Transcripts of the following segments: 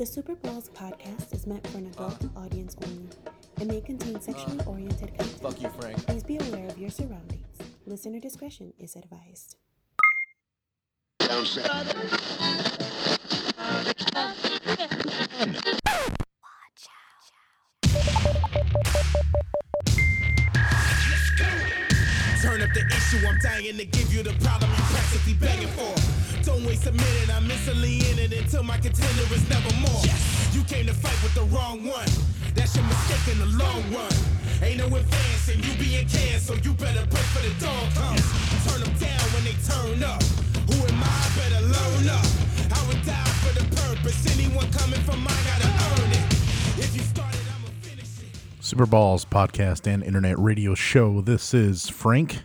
The Super Balls podcast is meant for an adult uh. audience only and may contain uh. sexually oriented content. Fuck you, Frank. Please be aware of your surroundings. Listener discretion is advised. Turn up the issue, I'm dying to give you the problem you practically begging for. Don't waste a minute, I'm instantly in it until my contender is never more. You came to fight with the wrong one. That's your mistake in the long run. Ain't no advancing, you being canned, so you better pray for the dog comes. Turn them down when they turn up. Who am I? Better learn up. I would die for the purpose. Anyone coming from mine gotta earn it. If you started, I'ma finish it. Super Balls podcast and internet radio show. This is Frank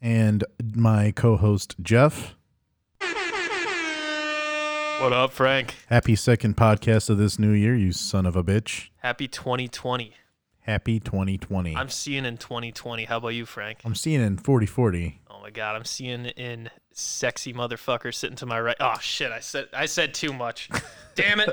and my co host Jeff. What up, Frank? Happy second podcast of this new year, you son of a bitch. Happy 2020. Happy 2020. I'm seeing in 2020. How about you, Frank? I'm seeing in 4040. Oh my God, I'm seeing in sexy motherfucker sitting to my right. Oh shit, I said I said too much. Damn it.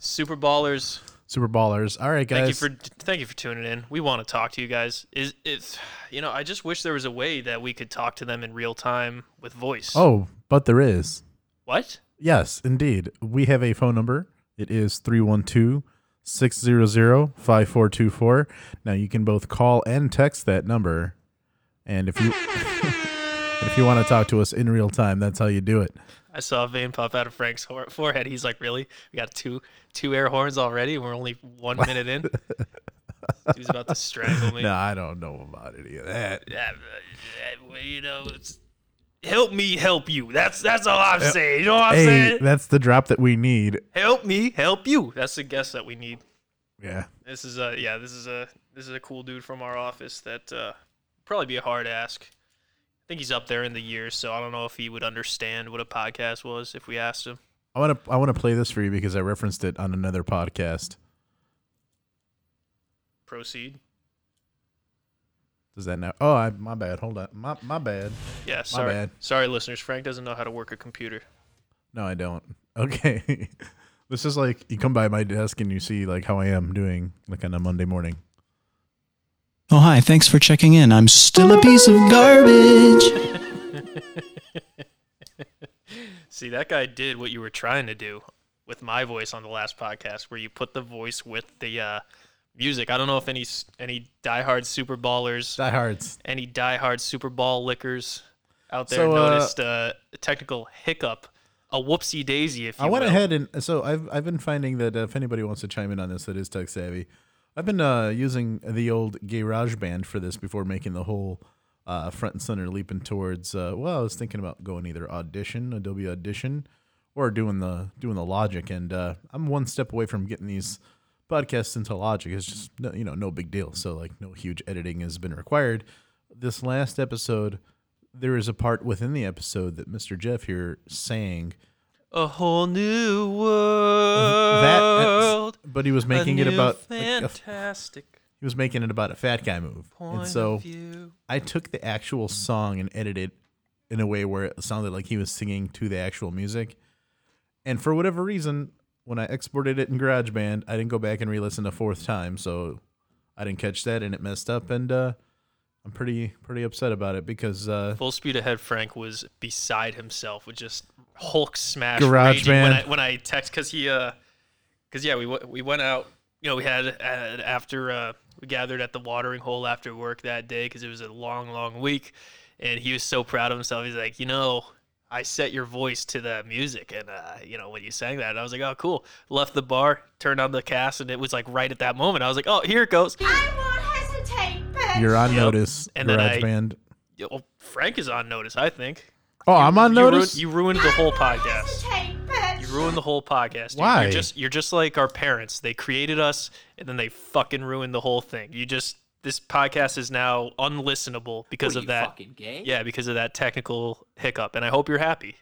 Super ballers. Super Ballers. All right, guys. Thank you for thank you for tuning in. We want to talk to you guys. Is it's you know I just wish there was a way that we could talk to them in real time with voice. oh, but there is. what? Yes, indeed. We have a phone number. It is 312 600 5424. Now you can both call and text that number. And if you if you want to talk to us in real time, that's how you do it. I saw a vein pop out of Frank's forehead. He's like, "Really? We got two two air horns already? We're only one minute in." He's about to strangle me. No, I don't know about any of that. Yeah, but, uh, you know, it's, help me help you. That's that's all I'm saying. You know what I'm Hey, saying? that's the drop that we need. Help me help you. That's the guess that we need. Yeah. This is a yeah. This is a this is a cool dude from our office that uh, probably be a hard ask. I think he's up there in the years, so I don't know if he would understand what a podcast was if we asked him. I want to I want to play this for you because I referenced it on another podcast. Proceed. Does that now? Oh, I, my bad. Hold on. My my bad. Yeah, sorry. bad. Sorry, listeners. Frank doesn't know how to work a computer. No, I don't. Okay. this is like you come by my desk and you see like how I am doing like on a Monday morning. Oh, hi. Thanks for checking in. I'm still a piece of garbage. See, that guy did what you were trying to do with my voice on the last podcast, where you put the voice with the uh, music. I don't know if any s- any diehard Super Ballers, Diehards. any diehard Super Ball lickers out there So, uh, noticed uh, a technical hiccup, a whoopsie daisy, if you I went will. ahead and so I've I've been finding that if anybody wants to chime in on this that is tech savvy, I've been uh, using the old Garage Band for this before making the whole uh, front and center leaping towards. Uh, well, I was thinking about going either Audition, Adobe Audition, or doing the doing the Logic, and uh, I'm one step away from getting these podcasts into Logic. It's just no, you know no big deal. So like no huge editing has been required. This last episode. There is a part within the episode that Mr. Jeff here sang A whole new that, world. but he was making it about like, a fantastic he was making it about a fat guy move, point and so. I took the actual song and edited it in a way where it sounded like he was singing to the actual music. And for whatever reason, when I exported it in GarageBand, I didn't go back and re-listen a fourth time, so I didn't catch that, and it messed up. And uh, I'm pretty pretty upset about it because uh, Full speed ahead. Frank was beside himself with just Hulk smash Garage raging when I band. when I text because he uh because yeah we we went out you know we had uh, after uh we gathered at the watering hole after work that day because it was a long long week and he was so proud of himself he's like you know I set your voice to the music and uh you know when you sang that I was like oh cool left the bar turned on the cast and it was like right at that moment I was like oh here it goes you're on Yep. notice, And then I- GarageBand. Yeah, well, Frank is on notice I think Oh, I'm on you ruined- notice. you ruined the whole podcast. You ruined the whole podcast. dude. Why? You're just you're just like our parents. They created us and then they fucking ruined the whole thing. You just this podcast is now unlistenable because of that. Fucking gay. Yeah, because of that technical hiccup. And I hope you're happy.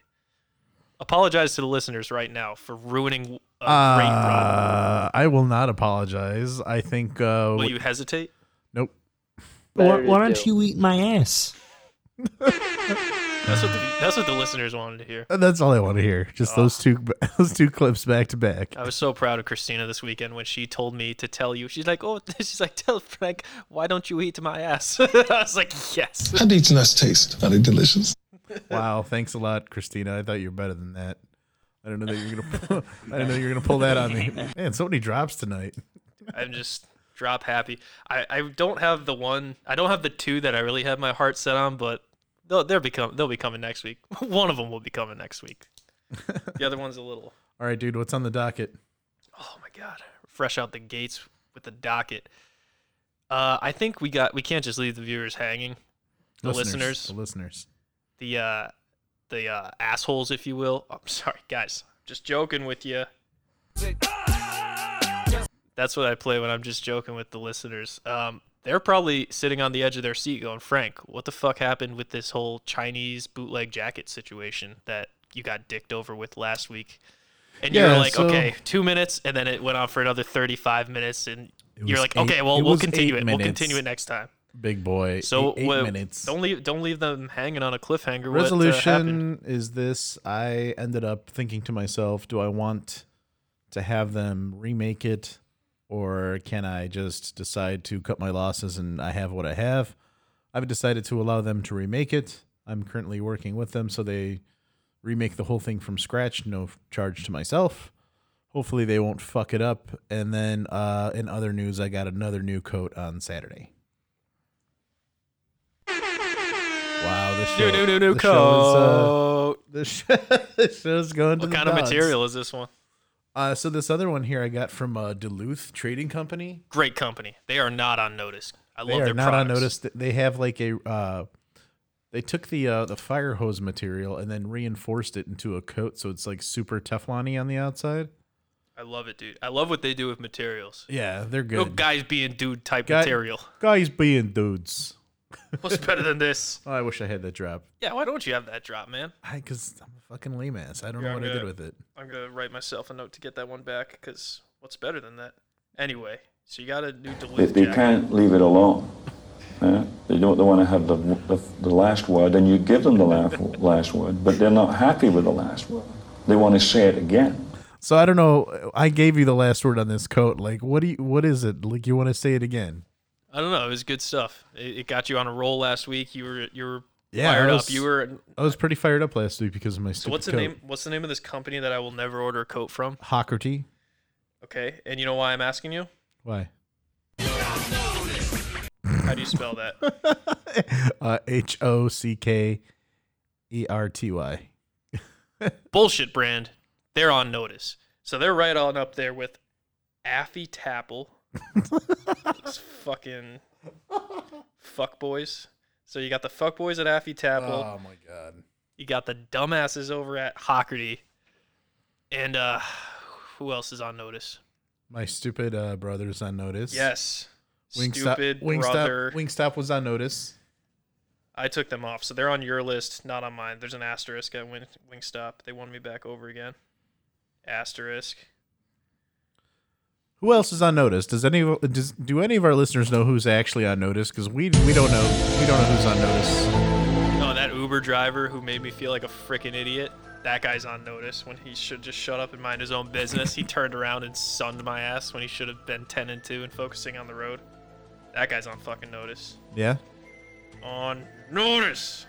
Apologize to the listeners right now for ruining a great run. Uh, I will not apologize. I think. Uh, Will you hesitate? Nope. Why, why don't you eat my ass? That's what the, that's what the listeners wanted to hear. And that's all I want to hear. Just those oh. two those two clips back to back. I was so proud of Christina this weekend when she told me to tell you. She's like, "Oh, she's like, tell Frank, why don't you eat my ass?" I was like, "Yes." How do these nuts taste? Are they delicious? Wow, thanks a lot, Christina. I thought you were better than that. I don't know that you're gonna. Pull, I didn't know you were gonna pull that on me. Man, so many drops tonight. I'm just drop happy. I, I don't have the one. I don't have the two that I really have my heart set on, but they'll they'll become they'll be coming next week. one of them will be coming next week. the other one's a little. All right, dude. What's on the docket? Oh my god, fresh out the gates with the docket. Uh, I think we got we can't just leave the viewers hanging. The listeners, The listeners. the uh, the uh, assholes, if you will. I'm sorry, guys. Just joking with you. That's what I play when I'm just joking with the listeners. Um, they're probably sitting on the edge of their seat going, Frank, what the fuck happened with this whole Chinese bootleg jacket situation that you got dicked over with last week? And you're like, so- okay, two minutes, and then it went on for another 35 minutes, and you're like, eight- okay, well, we'll continue it. We'll continue it next time. Big boy. So eight, eight well, minutes. Don't leave, don't leave them hanging on a cliffhanger. What, uh. Resolution is this. I ended up thinking to myself, do I want to have them remake it or can I just decide to cut my losses and I have what I have? I've decided to allow them to remake it. I'm currently working with them so they remake the whole thing from scratch, no charge to myself. Hopefully they won't fuck it up. And then uh, in other news, I got another new coat on Saturday. Wow, this show, New, new, new, new the show is, uh, coat. the, sh- show's going to what the kind of dogs. material is this one? Uh, so this other one here I got from uh, Duluth Trading Company. Great company. They are not on notice. I They love their not on products. notice. Th- They have like a. Uh, they took the uh, the fire hose material and then reinforced it into a coat, so it's like super Teflon-y on the outside. I love it, dude. I love what they do with materials. Yeah, they're No good. guys being dude type Guy- material. Guys being dudes. What's better than this? Oh, I wish I had that drop. Yeah, why don't you have that drop, man? I because I'm a fucking lame ass. I don't Yeah, know what I I'm did gonna- with it. I'm gonna write myself a note to get that one back. Cause what's better than that? Anyway, so you got a new They, Duluth they jacket. can't leave it alone. eh? They don't they want to have the, the, the last word, and you give them the last, last word, but they're not happy with the last word. They want to say it again. So I don't know. I gave you the last word on this coat. Like, what do you? What is it? Like, you want to say it again? I don't know. It was good stuff. It, it got you on a roll last week. You were you were Yeah, fired I up. You were. I was pretty fired up last week because of my So what's the coat. name? What's the name of this company that I will never order a coat from? Hockerty. Okay, and you know why I'm asking you? Why? How do you spell that? uh, H O C K E R T Y. Bullshit brand. They're on notice. So they're right on up there with Affy Tapple. Those fucking fuck boys. So you got the fuck boys at Affy Tapple. Oh my god. You got the dumbasses over at Hockerty. And uh who else is on notice? My stupid uh, brother's on notice. Yes. Wingstop, Stupid Wingstop, brother. Wingstop was on notice. I took them off, so they're on your list, not on mine. There's an asterisk at Wing, Wingstop. They won me back over again. Asterisk. Who else is on notice? Does any of- does do any of our listeners know who's actually on notice? Because we we don't know we don't know who's on notice. No, that Uber driver who made me feel like a freaking idiot. That guy's on notice when he should just shut up and mind his own business. he turned around and sunned my ass when he should have been 10 and 2 and focusing on the road. That guy's on fucking notice. Yeah, On notice.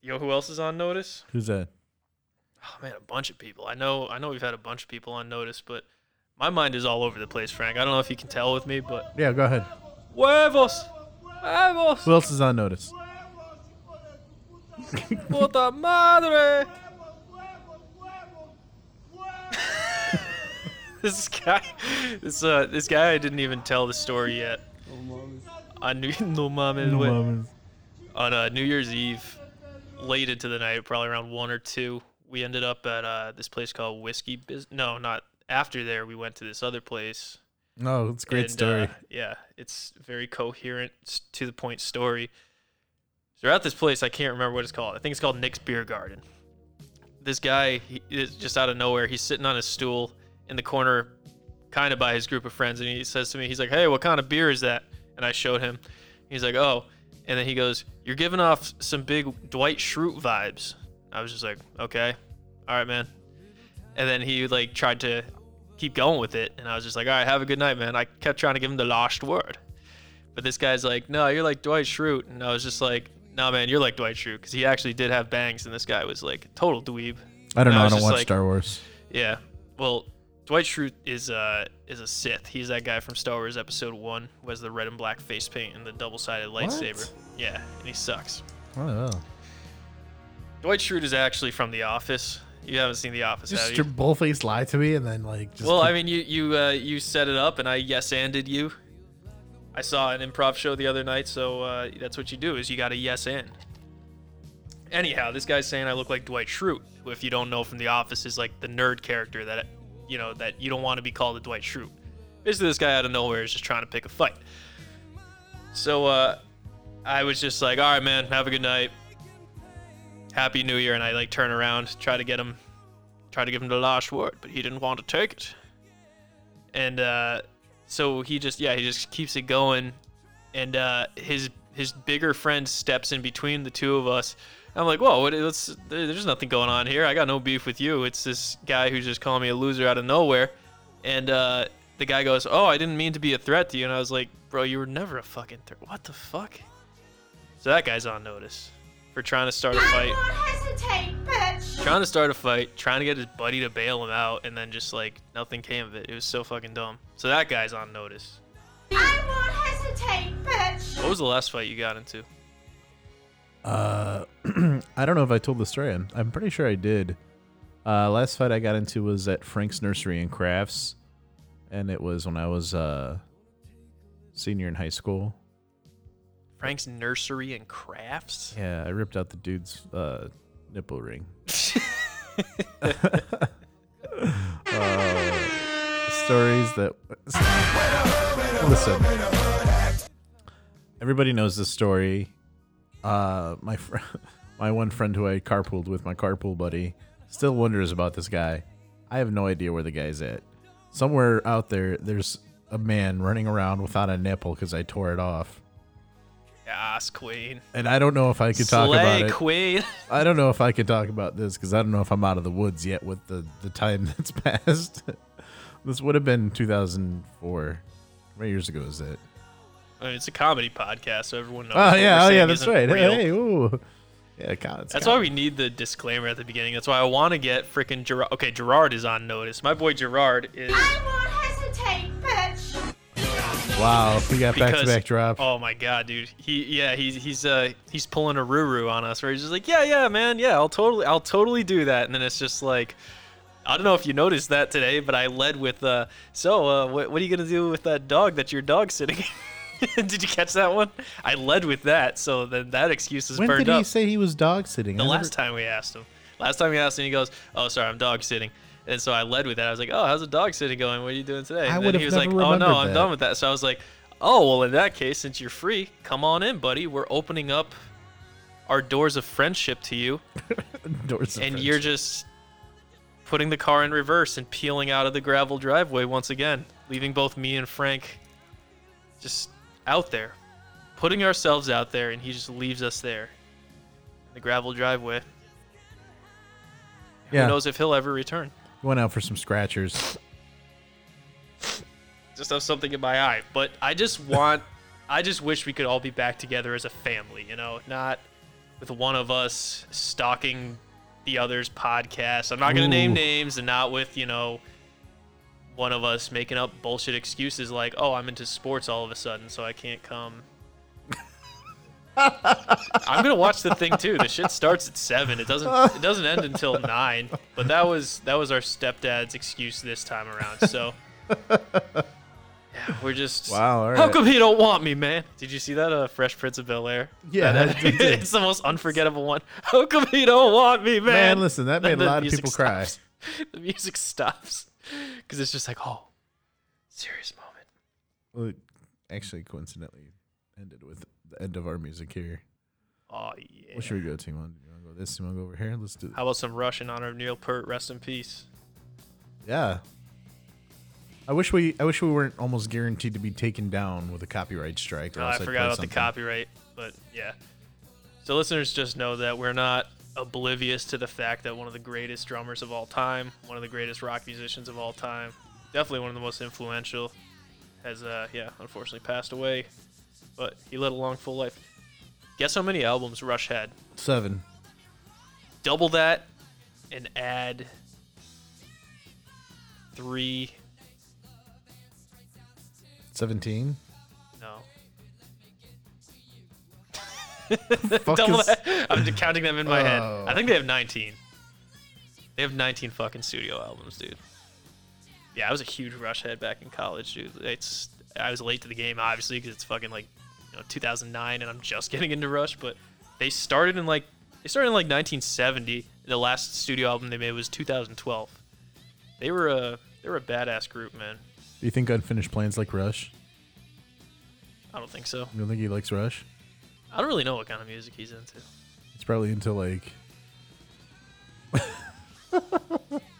You know who else is on notice? who's that? Oh man, a bunch of people. I know I know we've had a bunch of people on notice, but my mind is all over the place, Frank. I don't know if you can tell with me, but Yeah, go ahead. huevos. Huevos. Who else is on notice? Puta madre. this guy, this uh, this guy, I didn't even tell the story yet. On New, no mames, wait. on uh, New Year's Eve, late into the night, probably around one or two, we ended up at uh, this place called Whiskey Biz. No, not after there. We went to this other place. No, it's a great and, story. uh, yeah, it's very coherent, to the point story. So we're at this place. I can't remember what it's called. I think it's called Nick's Beer Garden. This guy he is just out of nowhere. He's sitting on a stool in the corner, kind of by his group of friends, and he says to me, "He's like, hey, what kind of beer is that?" And I showed him. He's like, "Oh." And then he goes, "You're giving off some big Dwight Schrute vibes." I was just like, "Okay, all right, man." And then he like tried to keep going with it, and I was just like, "All right, have a good night, man." I kept trying to give him the last word, but this guy's like, "No, you're like Dwight Schrute," and I was just like, "No, man, you're like Dwight Schrute," because he actually did have bangs, and this guy was like total dweeb. I don't And know. I was don't watch like, Star Wars. Yeah. Well, Dwight Schrute is uh is a Sith. He's that guy from Star Wars Episode One, who has the red and black face paint and the double-sided lightsaber. Yeah, and he sucks. Oh, Dwight Schrute is actually from The Office. You haven't seen The Office, have just you? your bullface lie to me and then like just Well, keep- I mean, you you uh, you set it up, and I yes anded you. I saw an improv show the other night, so uh, that's what you do is you got to yes and. Anyhow, this guy's saying I look like Dwight Schrute, who, if you don't know from The Office, is like the nerd character that you know that you don't want to be called a Dwight Schrute. Basically, this guy out of nowhere is just trying to pick a fight. So uh, I was just like, all right, man, have a good night. Happy New Year, and I like turn around, try to get him try to give him the last word, but he didn't want to take it. And uh, so he just yeah he just keeps it going, and uh, his his bigger friend steps in between the two of us. I'm like, whoa, what, let's, there's nothing going on here. I got no beef with you. It's this guy who's just calling me a loser out of nowhere. And uh, the guy goes, oh, I didn't mean to be a threat to you. And I was like, bro, you were never a fucking threat. What the fuck? So that guy's on notice for trying to start a fight I won't hesitate, bitch. trying to start a fight, trying to get his buddy to bail him out, and then just like nothing came of it. It was so fucking dumb. So that guy's on notice. I won't hesitate, bitch. What was the last fight you got into? Uh, I don't know if I told the story. I'm, I'm pretty sure I did. Uh, last fight I got into was at Frank's Nursery and Crafts, and it was when I was uh senior in high school. Frank's Nursery and Crafts. Yeah, I ripped out the dude's uh, nipple ring. uh, stories that listen. Everybody knows this story. Uh, my fr- my one friend who I carpooled with, my carpool buddy, still wonders about this guy. I have no idea where the guy's at. Somewhere out there, there's a man running around without a nipple because I tore it off. Yes, Queen. And I don't know if I could talk Slay, about it. Queen. I don't know if I could talk about this because I don't know if I'm out of the woods yet with the, the time that's passed. this would have been 2004. How many years ago is that? I mean, it's a comedy podcast, so everyone knows. Oh what yeah, oh yeah, that's right. real. Hey, ooh. yeah, God, it's That's God. why we need the disclaimer at the beginning. That's why I want to get freaking Gerard. Okay, Gerard is on notice. My boy Gerard is I won't hesitate, bitch. Wow, we got back to back drop. oh my god, dude. He yeah, he's he's uh he's pulling a Ruru on us where he's just like, yeah, yeah, man, yeah, I'll totally I'll totally do that. And then it's just like. I don't know if you noticed that today, but I led with, uh, so, uh, what, what are you going to do with that dog that your dog's sitting? Did you catch that one? I led with that, so then that excuse is when burned did he up. say he was dog sitting? The I last never- time we asked him. Last time we asked him, he goes, "Oh, sorry, I'm dog sitting." And so I led with that. I was like, "Oh, how's the dog sitting going? What are you doing today?" I And then he was like, "Oh no, I'm that." done with that." So I was like, "Oh, well, in that case, since you're free, come on in, buddy. We're opening up our doors of friendship to you, Doors of and you're just putting the car in reverse and peeling out of the gravel driveway once again, leaving both me and Frank just out there, putting ourselves out there, and he just leaves us there, in the gravel driveway." yeah, Who knows if he'll ever return? Went out for some scratchers. Just have something in my eye. But I just want, I just wish we could all be back together as a family, you know, not with one of us stalking the other's podcast. I'm not going to name names and not with, you know, one of us making up bullshit excuses like, oh, I'm into sports all of a sudden, so I can't come. I'm gonna watch the thing too. The shit starts at seven. It doesn't. It doesn't end until nine. But that was that was our stepdad's excuse this time around. So yeah, we're just. Wow, all How come he don't want me, man? Did you see that? Uh, Fresh Prince of Bel Air. Yeah, That- did. it's the most unforgettable one. How come he don't want me, man? Man, listen, that made a lot of people cry. stops. The music stops because it's just like, oh, serious moment. Well, it actually, coincidentally, ended with the end of our music here. Oh yeah. What should we go to? You want you want to go this? You want to go over here? Let's do. How about some Rush in honor of Neil Peart? Rest in peace. Yeah. I wish we I wish we weren't almost guaranteed to be taken down with a copyright strike. Or Oh, I forgot about something. the copyright. But yeah. So listeners just know that we're not oblivious to the fact that one of the greatest drummers of all time, one of the greatest rock musicians of all time, definitely one of the most influential, has uh yeah, unfortunately passed away. But he led a long full life. Guess how many albums Rush had? Seven. Double that and add three. 17? no. Double is- that. I'm just counting them in my head. Oh. I think they have 19. They have 19 fucking studio albums, dude. Yeah, I was a huge Rush head back in college, dude. It's I was late to the game, obviously, because it's fucking like you know 2009, and I'm just getting into Rush. But they started in like they started in like 1970. The last studio album they made was 2012. They were a they were a badass group, man. Do you think Unfinished Plans like Rush? I don't think so. You don't think he likes Rush? I don't really know what kind of music he's into. He's probably into like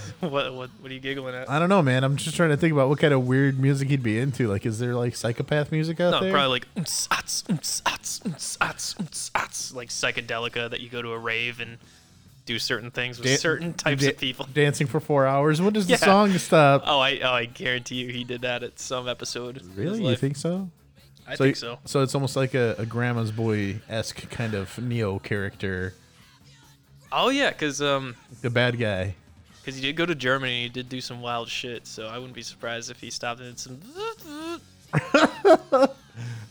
what what what are you giggling at? I don't know, man. I'm just trying to think about what kind of weird music he'd be into. Like, is there like psychopath music out No, there? probably like "Ums, ats, ums, ats, ats, ats," like psychedelica that you go to a rave and do certain things with Da- certain types da- of people. dancing for four hours. When does Yeah. the song stop? Oh, I oh I guarantee you he did that at some episode. really? You think so? I so think so. So it's almost like a, a grandma's boy esque kind of Neo character, Oh yeah, cause um, the bad guy. Cause he did go to Germany. and He did do some wild shit. So I wouldn't be surprised if he stopped and did some.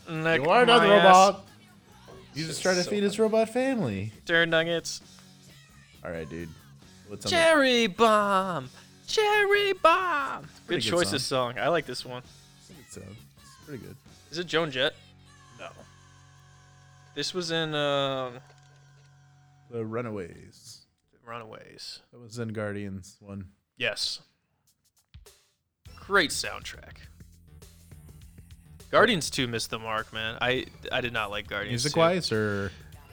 Neck You are not the my ass, robot. You just trying to feed his robot family. Turn nuggets. All right, dude. What's on the- Cherry bomb. Cherry bomb. Good good choice this song. I like this one. It's, uh, it's pretty good. Is it Joan Jett? No. This was in um The Runaways. Runaways. That was Zen Guardians one. Yes. Great soundtrack. Guardians 2 missed the mark, man. I I did not like Guardians 2. Music wise, or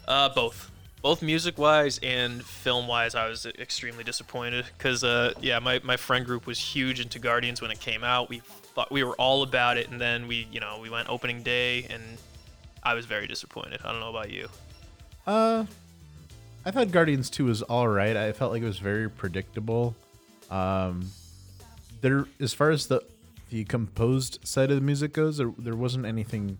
Uh, both. Both music wise and film wise, I was extremely disappointed because, uh, yeah, my, my friend group was huge into Guardians when it came out. We thought we were all about it, and then we, you know, we went opening day, and I was very disappointed. I don't know about you. Uh, I thought Guardians Two was all right. I felt like it was very predictable. Um, there, as far as the the composed side of the music goes, there there wasn't anything.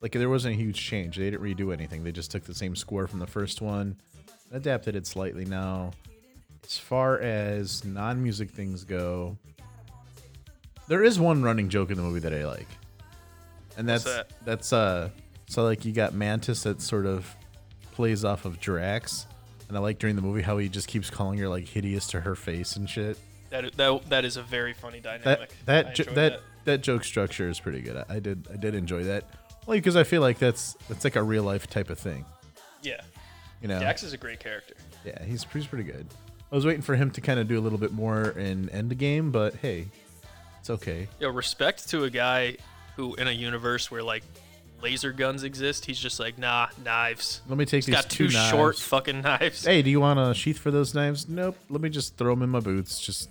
Like there wasn't a huge change. They didn't redo anything. They just took the same score from the first one, adapted it slightly. Now, as far as non-music things go, there is one running joke in the movie that I like, and that's that? that's uh so like you got Mantis that sort of plays off of Drax, and I like during the movie how he just keeps calling her like hideous to her face and shit. That that, that is a very funny dynamic. I that jo- enjoyed that, that joke structure is pretty good. I, I did I did enjoy that, only because I feel like that's that's like a real life type of thing. Yeah. You know, Drax is a great character. yeah, he's he's pretty good. I was waiting for him to kind of do a little bit more in Endgame, but hey, it's okay. Yo, respect to a guy who, in a universe where like laser guns exist, he's just like, nah, knives. Let me take He's these got two, two short fucking knives. Hey, do you want a sheath for those knives? Nope. Let me just throw them in my boots. Just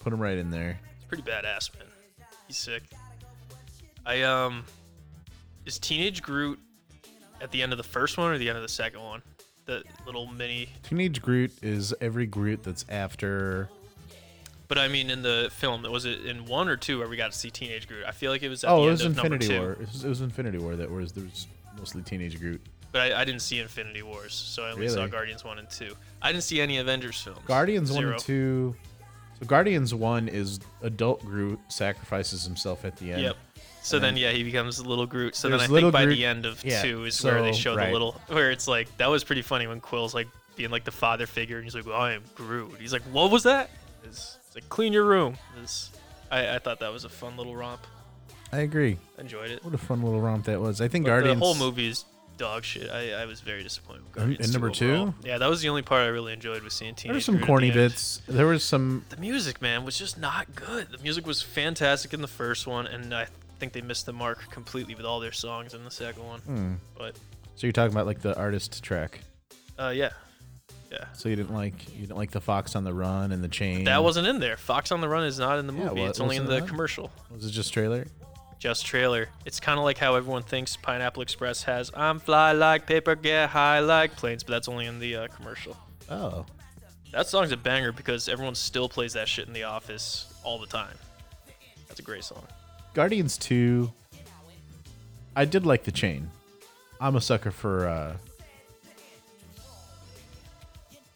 put them right in there. It's pretty badass, man. He's sick. I um, is Teenage Groot at the end of the first one or the end of the second one? The little mini. Teenage Groot is every Groot that's after. But I mean, in the film, was it in one or two where we got to see Teenage Groot? I feel like it was at Oh, the it was of number Infinity two. War. It was, it was Infinity War that was there was mostly Teenage Groot. But I, I didn't see Infinity Wars, so I only saw Guardians one and two. I didn't see any Avengers films. Guardians one and two. So Guardians one is adult Groot sacrifices himself at the end. Yep. So And then, yeah, he becomes little Groot. So then I think by Groot- the end of yeah, two is where they show right. the little, where it's like that was pretty funny when Quill's like being like the father figure, and he's like, well, "I am Groot." He's like, "What was that?" It's, it's like, "Clean your room." It's, I, I thought that was a fun little romp. I agree. Enjoyed it. What a fun little romp that was. I think But Guardians. the whole movie is dog shit. I, I was very disappointed. With Guardians and number 2 overall. two? Yeah, that was the only part I really enjoyed was seeing Teenage There were some Groot at corny the end. bits. There was some. The music, man, was just not good. The music was fantastic in the first one, and I think they missed the mark completely with all their songs in the second one. Hmm. But So you're talking about like the artist track. uh, yeah, yeah, So you didn't like you didn't like the Fox on the Run and the chain. that wasn't in there. Fox on the Run is not in the Yeah, movie. well, it's only in the not? commercial. Was it just trailer? Just trailer. It's kind of like how everyone thinks Pineapple Express has "I'm fly like paper, get high like planes," but that's only in the uh, commercial. Oh, That song's a banger because everyone still plays that shit in the office all the time. That's a great song. Guardians 2. I did like the chain. I'm a sucker for uh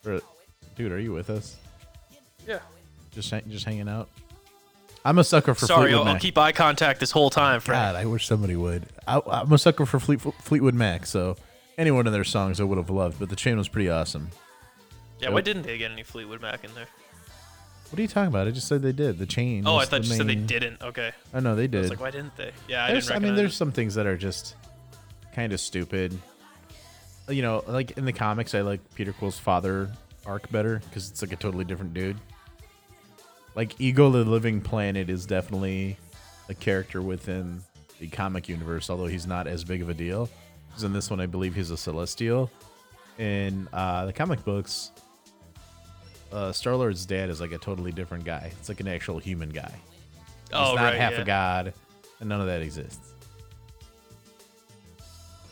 for dude, are you with us? Yeah. Just hang- just hanging out. I'm a sucker for Sorry, Fleetwood I'll, I'll Mac. keep eye contact this whole time, Frank. God, I wish somebody would. I, I'm a sucker for Fleet, Fleetwood Mac, so any one of their songs I would have loved, but the chain was pretty awesome. Yeah, why didn't they get any Fleetwood Mac in there? What are you talking about? I just said they did. The chain. Oh, I thought the you said they didn't. Okay. I know they did. I did. was like, why didn't they? Yeah, I didn't I mean, there's it. some things that are just kind of stupid. You know, like in the comics, I like Peter Quill's father arc better because it's like a totally different dude. Like Ego, the Living Planet, is definitely a character within the comic universe, although he's not as big of a deal. Because in this one, I believe he's a Celestial. In uh, the comic books, uh, Star Lord's dad is like a totally different guy. It's like an actual human guy. He's Oh, not right, half yeah. a god, and none of that exists.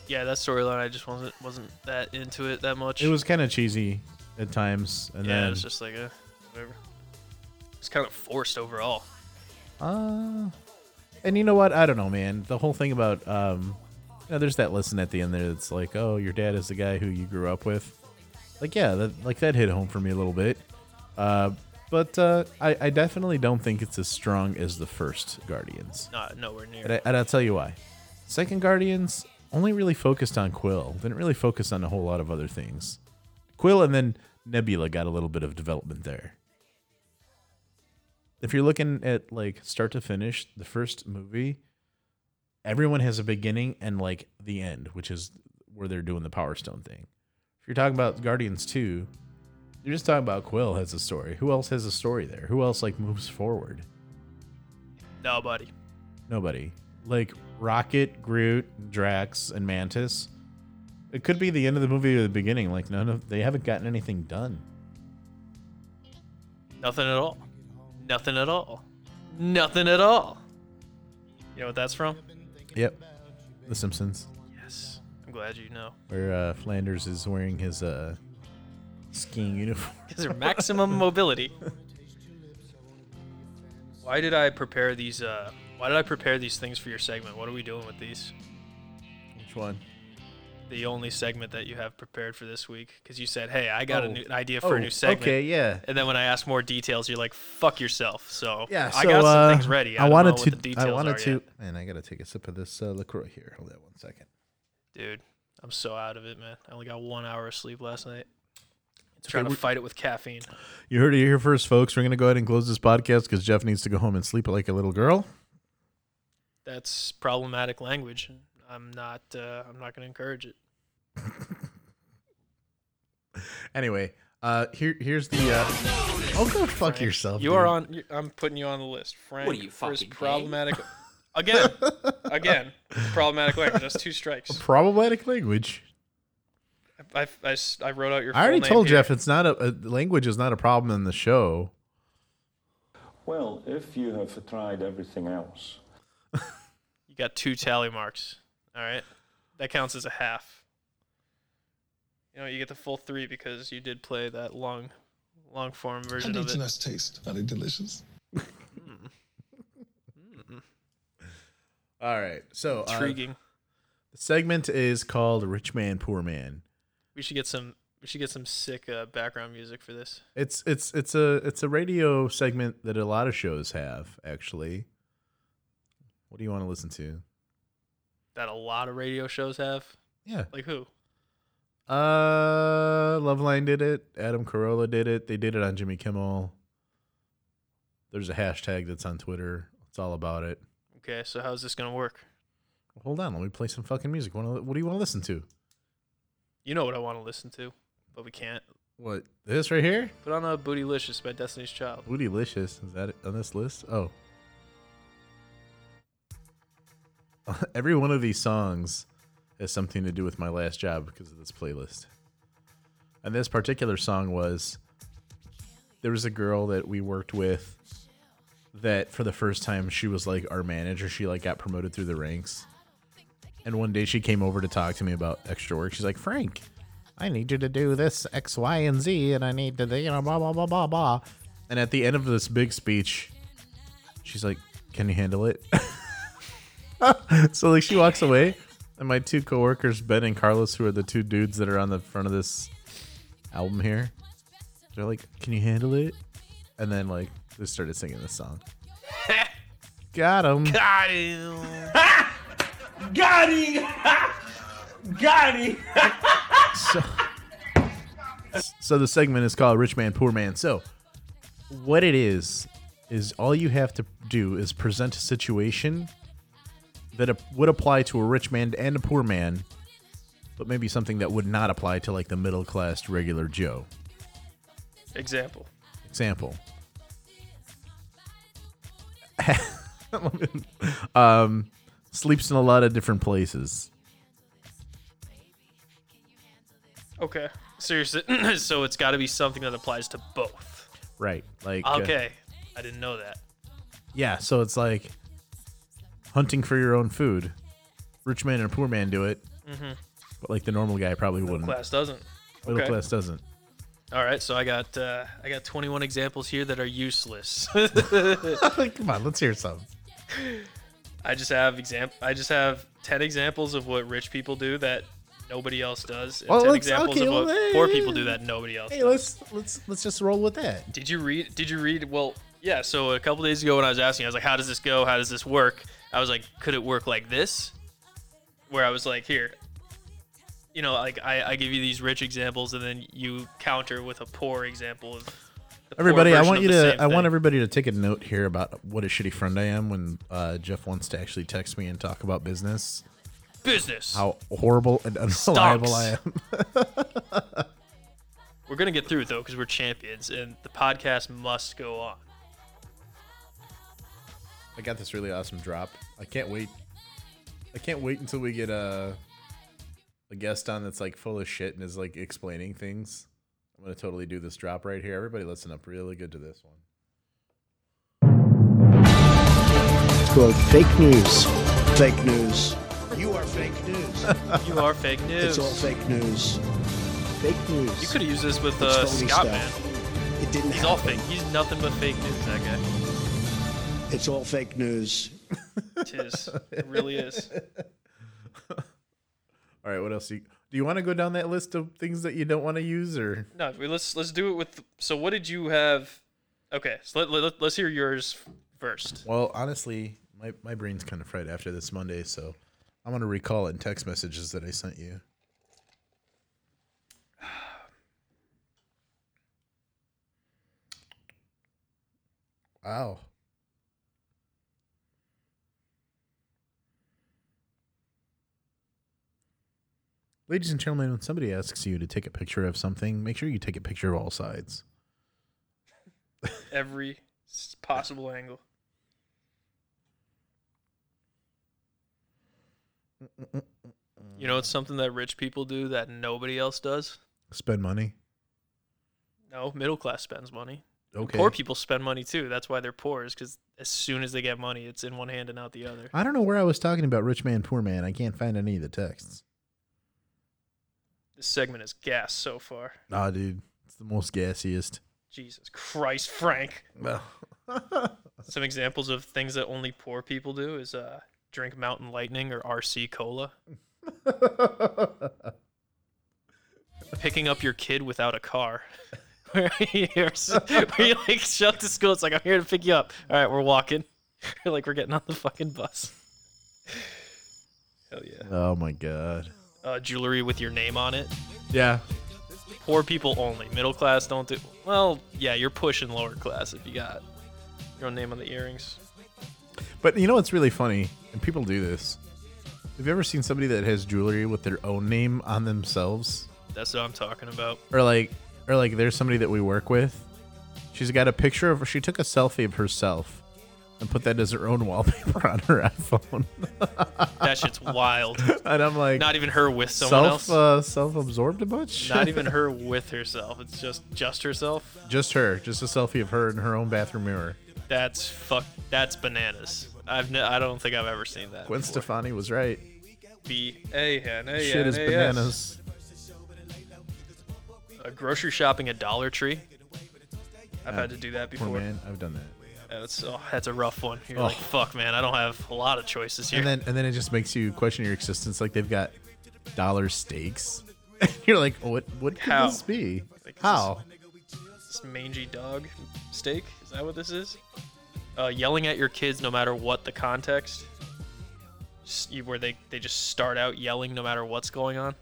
Yeah, that storyline, I just wasn't wasn't that into it that much. It was kind of cheesy at times, and yeah, then it's just like a whatever. It's kind of forced overall. uh, and you know what? I don't know, man. The whole thing about um, you know, there's that lesson at the end there that's like, oh, your dad is the guy who you grew up with. Like, yeah, that like that hit home for me a little bit. Uh, but uh, I, I definitely don't think it's as strong as the first Guardians. Not nowhere near. And, I, and I'll tell you why. Second Guardians only really focused on Quill. Didn't really focus on a whole lot of other things. Quill and then Nebula got a little bit of development there. If you're looking at like start to finish, the first movie, everyone has a beginning and like the end, which is where they're doing the Power Stone thing. If you're talking about Guardians 2, you're just talking about Quill has a story. Who else has a story there? Who else like moves forward? Nobody. Nobody. Like Rocket, Groot, Drax, and Mantis. It could be the end of the movie or the beginning. Like none of they haven't gotten anything done. Nothing at all. Nothing at all. Nothing at all. You know what that's from? Yep. The Simpsons, Yes. I'm glad you know. where uh, Flanders is wearing his uh, skiing uniform. Because they're maximum mobility. Why did I prepare these? Uh, why did I prepare these things for your segment? What are we doing with these? Which one? The only segment that you have prepared for this week? Because you said, "Hey, I got a Oh. new an idea for a new segment." Okay, yeah. And then when I asked more details, you're like, "Fuck yourself." So Yeah, I so, got some uh, things ready. I, I wanted to. What the details I wanted to. yet. Man, I gotta take a sip of this uh, Lacroix here. Hold that one second. Dude, I'm so out of it, man. I only got one hour of sleep last night. Trying to fight it with caffeine. You heard it here first, folks. We're gonna go ahead and close this podcast because Jeff needs to go home and sleep like a little girl. That's problematic language. I'm not. Uh, I'm not going to encourage it. Anyway, uh, here here's the. Uh, oh, go fuck Frank, yourself. You dude. are on. I'm putting you on the list, Frank. What are you, for his fucking gay? problematic? Again, again, problematic language. That's two strikes. problematic language. I, I, I s- I wrote out your. I already name told here. Jeff it's not a, a language is not a problem in the show. Well, if you have tried everything else, You got two tally marks. All right, that counts as a half. You know, you get the full three because you did play that long, long form version do of it. nuts taste? Are they delicious? All right, so uh, Intriguing. the segment is called "Rich Man, Poor Man." we should get some. We should get some sick uh, background music for this. It's it's it's a it's a radio segment that a lot of shows have actually. What do you want to listen to? That a lot of radio shows have. Yeah, Like who? uh, Loveline did it. Adam Carolla did it. They did it on Jimmy Kimmel. There's a hashtag that's on Twitter. It's all about it. Okay, so how's this gonna work? Hold on, let me play some fucking music. What do you want to listen to? You know what I want to listen to, but we can't. What this right here? Put on a Bootylicious by Destiny's Child. Bootylicious. Is that it on this list? Oh. Every one of these songs has something to do with my last job because of this playlist. And this particular song was there was a girl that we worked with that for the first time she was like our manager. She like got promoted through the ranks. And one day she came over to talk to me about extra work. She's like, Frank, I need you to do this X, Y, and Z, and I need to, you know, blah blah blah blah blah. And at the end of this big speech, she's like, "Can you handle it?" so like she walks away, and my two coworkers, Ben and Carlos, who are the two dudes that are on the front of this album here, they're like, "Can you handle it?" And then like they started singing this song. Got him. Got him. Got him! Got him! so, so the segment is called Rich Man, Poor Man. So, what it is, is all you have to do is present a situation that would apply to a rich man and a poor man, but maybe something that would not apply to like the middle class regular Joe. Example. Example. um, sleeps in a lot of different places. Okay. Seriously. so it's got to be something that applies to both. Right. Like uh, Okay. I didn't know that. Yeah, so it's like hunting for your own food. Rich man and poor man do it, Mm-hmm. but like the normal guy probably Middle wouldn't. class doesn't. Middle Okay. class doesn't. All right. So I got uh, I got 21 examples here that are useless. Come on, let's hear some. I just have exam. I just have 10 examples of what rich people do that nobody else does, and Well, 10 examples okay, of what well, poor people do that nobody else Hey, does. let's let's let's just roll with that. Did you read? Did you read? Well, yeah. So a couple days ago, when I was asking, I was like, "How does this go? How does this work?" I was like, "Could it work like this?" Where I was like, "Here, you know, like I, I give you these rich examples, and then you counter with a poor example of." Everybody, I want you to I want everybody to take a note here about what a shitty friend I am when uh, Jeff wants to actually text me and talk about business. business. How horrible and unreliable I am. We're gonna get through it though, because we're champions, and the podcast must go on. I got this really awesome drop. I can't wait. I can't wait until we get a a guest on that's like full of shit and is like explaining things. I'm gonna totally do this drop right here. Everybody, listen up really good to this one. It's called fake news. Fake news. You are fake news. You are fake news. It's all fake news. Fake news. You could have used this with It's uh, Scott, stuff. man. It didn't He's all fake. He's nothing but fake news. That guy. It's all fake news. It is. It really is. All right, what else? You, do you want to go down that list of things that you don't want to use, or No, wait, let's let's do it with. So, what did you have? Okay, so let, let, let's hear yours first. well, honestly, my my brain's kind of fried after this Monday, so I'm gonna recall it in text messages that I sent you. Wow. Ladies and gentlemen, when somebody asks you to take a picture of something, make sure you take a picture of all sides. Every possible angle. You know, it's something that rich people do that nobody else does. Spend money. No, middle class spends money. Okay. Poor people spend money too. That's why they're poor. Is because as soon as they get money, it's in one hand and out the other. I don't know where I was talking about rich man, poor man. I can't find any of the texts. This segment is gas so far. Nah, dude. It's the most gassiest. Jesus Christ, Frank. Well, Some examples of things that only poor people do is uh, drink Mountain Lightning or RC Cola. Picking up your kid without a car. where, you're, where you like shut to school, it's like I'm here to pick you up. All right, we're walking. Like we're getting on the fucking bus. Hell yeah. oh my god. Uh, jewelry with your name on it. Yeah. Poor people only. Middle class don't do. Well, yeah, you're pushing lower class if you got your own name on the earrings. But you know what's really funny? And people do this. Have you ever seen somebody that has jewelry with their own name on themselves? That's what I'm talking about. Or like or like there's somebody that we work with. She's got a picture of she took a selfie of herself and put that as her own wallpaper on her iPhone. That shit's wild. and I'm like Not even her with someone self else. uh, self-absorbed a bunch? Not even her with herself. It's just just herself. just her, just a selfie of her in her own bathroom mirror. That's fuck. That's bananas. I've I don't think I've ever seen that. Gwen before. Stefani was right. B A N A Shit is bananas. Uh, grocery shopping at Dollar Tree. I've Uh, had to do that before. man, I've done that. That's oh, that's a rough one. You're Oh. like, fuck, man. I don't have a lot of choices here. And then and then it just makes you question your existence. Like they've got dollar steaks. You're like, what what could How? this be? Like, How? This mangy dog steak. Is that what this is? Uh, yelling at your kids no matter what the context. Just, you, where they, they just start out yelling no matter what's going on.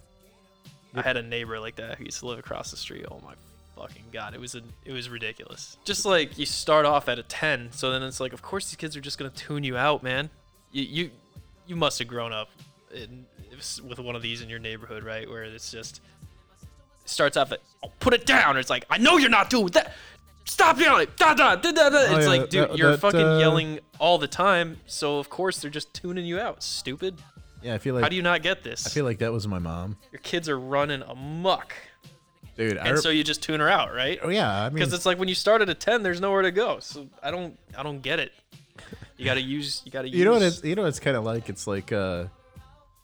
I had a neighbor like that who used to live across the street. Oh my fucking god, it was a, it was ridiculous. Just like you start off at a 10, so then it's like of course these kids are just gonna tune you out, man. You you, you must have grown up in, with one of these in your neighborhood, right? Where it's just starts off at oh, put it down. Or it's like I know you're not doing that. Stop yelling. Da, da, da, da, da. Oh, It's yeah, like, dude, that- you're that, fucking uh, yelling all the time. So of course they're just tuning you out. Stupid. Yeah, I feel like How do you not get this? I feel like that was my mom. Your kids are running amok, Dude, and so you just tune her out, right? Oh yeah, I mean Because it's like when you start at a ten, there's nowhere to go. So I don't, I don't get it. You gotta use, you gotta use. you know what it's you know what it's kind of like. It's like uh,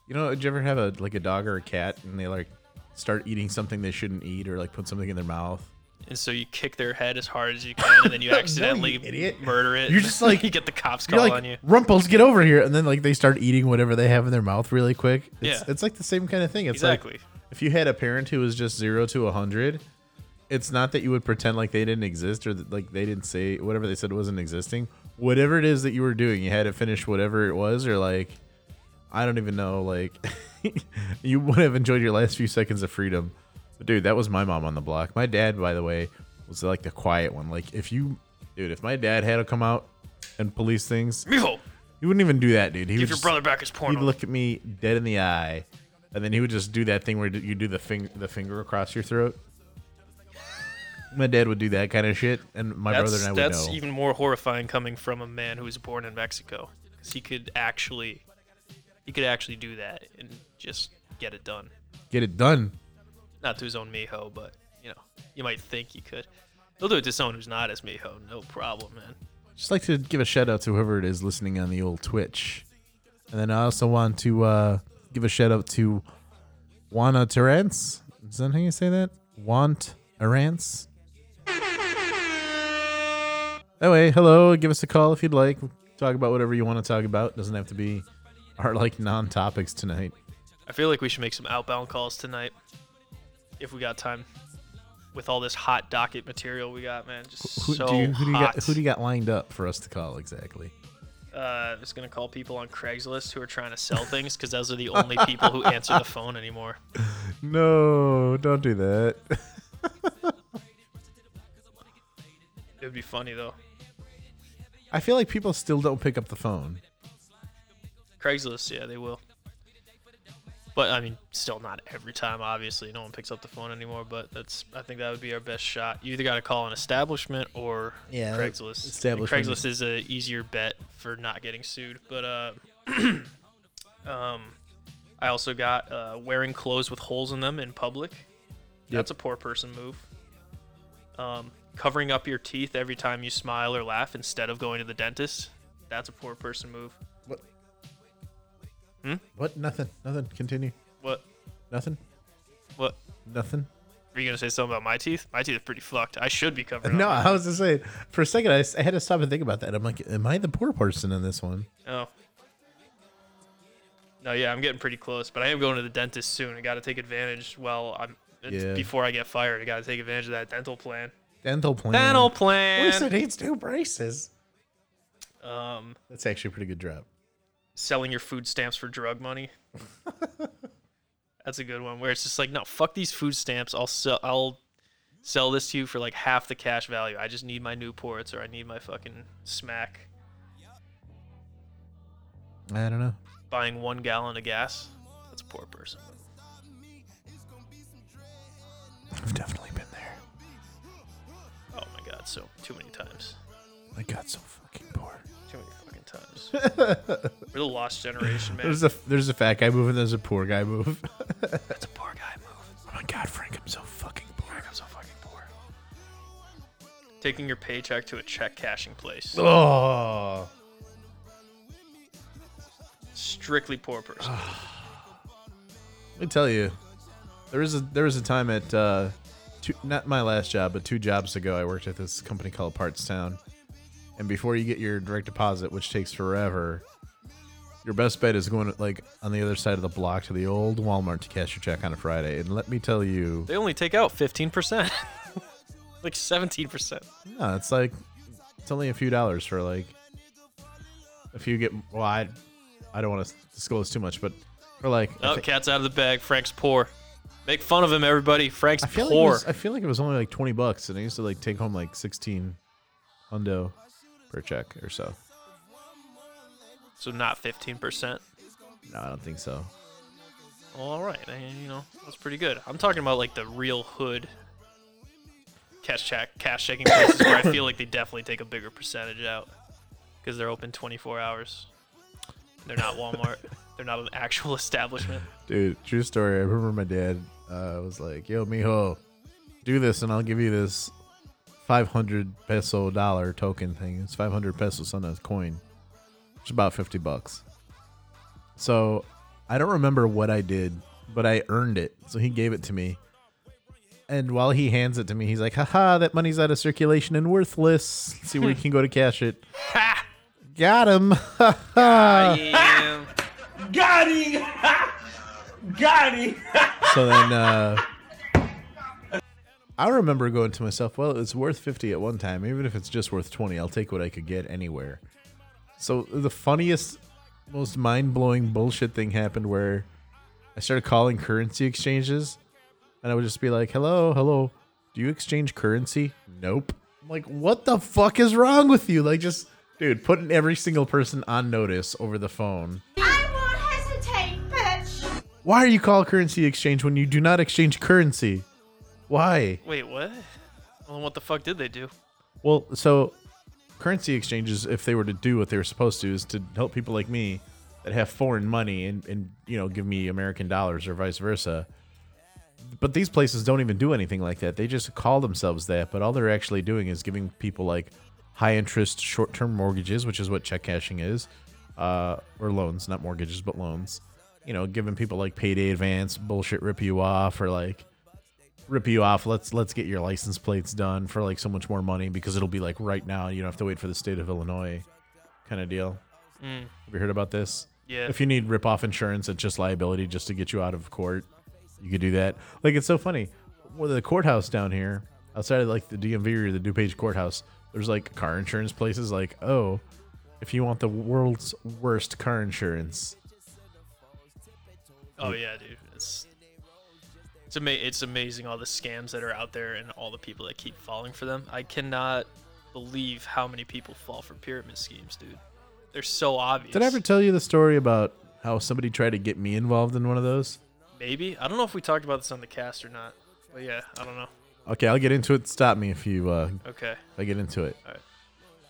you know, did you ever have a like a dog or a cat and they like start eating something they shouldn't eat or like put something in their mouth? And so you kick their head as hard as you can, and then you No, accidentally you idiot. murder it. You're just like- you get the cops call like on you. Rumples, get over here, and then like they start eating whatever they have in their mouth really quick. It's, Yeah. it's like the same kind of thing. It's Exactly. like if you had a parent who was just zero to a hundred, it's not that you would pretend like they didn't exist or that like they didn't say whatever they said wasn't existing. Whatever it is that you were doing, you had to finish whatever it was, or like I don't even know, like you would have enjoyed your last few seconds of freedom. But dude, that was my mom on the block. My dad, by the way, was like the quiet one. Like if you, dude, if my dad had to come out and police things, Mijo, he wouldn't even do that, dude. He give would your just- brother back his porno. He'd look at me dead in the eye, and then he would just do that thing where you do the finger, the finger across your throat. My dad would do that kind of shit, and my that's brother and I would that's know. even more horrifying coming from a man who was born in Mexico, because he could actually, he could actually do that and just get it done. Get it done. Not to his own mijo, but you know, you might think he could. He'll do it to someone who's not his mijo, no problem, man. Just like to give a shout out to whoever it is listening on the old Twitch, and then I also want to uh, give a shout out to Juana Terrence. Is that how you say that? Want Arance. That way, hello. Give us a call if you'd like. Talk about whatever you want to talk about. Doesn't have to be our like non-topics tonight. I feel like we should make some outbound calls tonight, if we got time. With all this hot docket material we got, man, just Who, so do you, who do you hot. got? Who do you got lined up for us to call exactly? Uh, just gonna call people on Craigslist who are trying to sell things because those are the only people who answer the phone anymore. No, don't do that. It'd be funny though. I feel like people still don't pick up the phone. Craigslist, yeah, they will. But I mean, still not every time. Obviously, no one picks up the phone anymore. But that's I think that would be our best shot. You either got to call an establishment or Yeah, Craigslist. establishment. Craigslist is a easier bet for not getting sued. But uh, um, I also got uh, wearing clothes with holes in them in public. That's a poor person move. Um, covering up your teeth every time you smile or laugh instead of going to the dentist. That's a poor person move. What? Hmm? What? Nothing. Nothing. Continue. What? Nothing. What? Nothing. Are you gonna say something about my teeth? My teeth are pretty fucked. I should be covering. No. I was just saying. For a second, I, I had to stop and think about that. I'm like, am I the poor person in this one? Oh. No, yeah, I'm getting pretty close, but I am going to the dentist soon. I got to take advantage. Well, I'm it's Yeah. before I get fired. I got to take advantage of that dental plan. Dental plan. Dental plan. it needs new braces. Um, That's actually a pretty good drop. Selling your food stamps for drug money. That's a good one. Where it's just like, no, fuck these food stamps. I'll sell. I'll sell this to you for like half the cash value. I just need my Newports or I need my fucking smack. I don't know. Buying one gallon of gas. That's a poor person. I've definitely been there. Oh my god, so too many times. I got so times. We're the lost generation, man. There's a there's a fat guy move and there's a poor guy move. That's a poor guy move. oh my god, Frank, I'm so fucking poor. I'm so fucking poor. Taking your paycheck to a check cashing place. Oh. Strictly poor person. Let me tell you, there is a there was a time at uh, two, not my last job, but two jobs ago, I worked at this company called Parts Town, and before you get your direct deposit, which takes forever, your best bet is going to, like on the other side of the block to the old Walmart to cash your check on a Friday. And let me tell you, They only take out 15%. like 17%. no, it's like it's only a few dollars for like if you get well, I I don't want to disclose too much, but for like Oh, thi- cat's out of the bag. Frank's poor. Make fun of him, everybody. Frank's I feel like poor. was, I feel like it was only like twenty bucks, and I used to like take home like sixteen hundo per check or so. so not 15%. No, I don't think so. All right. I, you know, that's pretty good. I'm talking about like the real hood cash check, cash checking places where I feel like they definitely take a bigger percentage out because they're open 24 hours. They're not Walmart. they're not an actual establishment. Dude, true story. I remember my dad uh, was like, "Yo, mijo, do this, and I'll give you this five hundred peso dollar token thing. It's five hundred pesos on a coin, which is about fifty bucks." So I don't remember what I did, but I earned it. So he gave it to me. And while he hands it to me, he's like, haha, that money's out of circulation and worthless. Let's see where you can go to cash it. Got him. I am. Got him! Got him! so then uh I remember going to myself, well, it's worth 50 at one time. Even if it's just worth 20, I'll take what I could get anywhere. So the funniest, most mind blowing bullshit thing happened where I started calling currency exchanges and I would just be like, hello, hello, do you exchange currency? Nope. I'm like, what the fuck is wrong with you? Like, just, dude, putting every single person on notice over the phone. I won't hesitate, bitch. Why are you call currency exchange when you do not exchange currency? Why? Wait, what? Well, what the fuck did they do? Well, so currency exchanges, if they were to do what they were supposed to, is to help people like me that have foreign money and, and you know give me American dollars or vice versa. But these places don't even do anything like that. They just call themselves that, but all they're actually doing is giving people like high interest short term mortgages, which is what check cashing is, uh, or loans, not mortgages, but loans. You know, giving people like payday advance bullshit, rip you off, or like rip you off. Let's let's get your license plates done for like so much more money because it'll be like right now. You don't have to wait for the state of Illinois, kind of deal. Mm. Have you heard about this? Yeah. If you need rip off insurance, it's just liability just to get you out of court. You could do that. Like it's so funny. Well, the courthouse down here, outside of like the DMV or the DuPage courthouse, there's like car insurance places. Like, oh, if you want the world's worst car insurance, Oh yeah, dude. It's it's ama- it's amazing all the scams that are out there and all the people that keep falling for them. I cannot believe how many people fall for pyramid schemes, dude. They're so obvious. did I ever tell you the story about how somebody tried to get me involved in one of those? Maybe I don't know if we talked about this on the cast or not. But yeah, I don't know. Okay, I'll get into it. Stop me if you uh, Okay. if I get into it. Alright.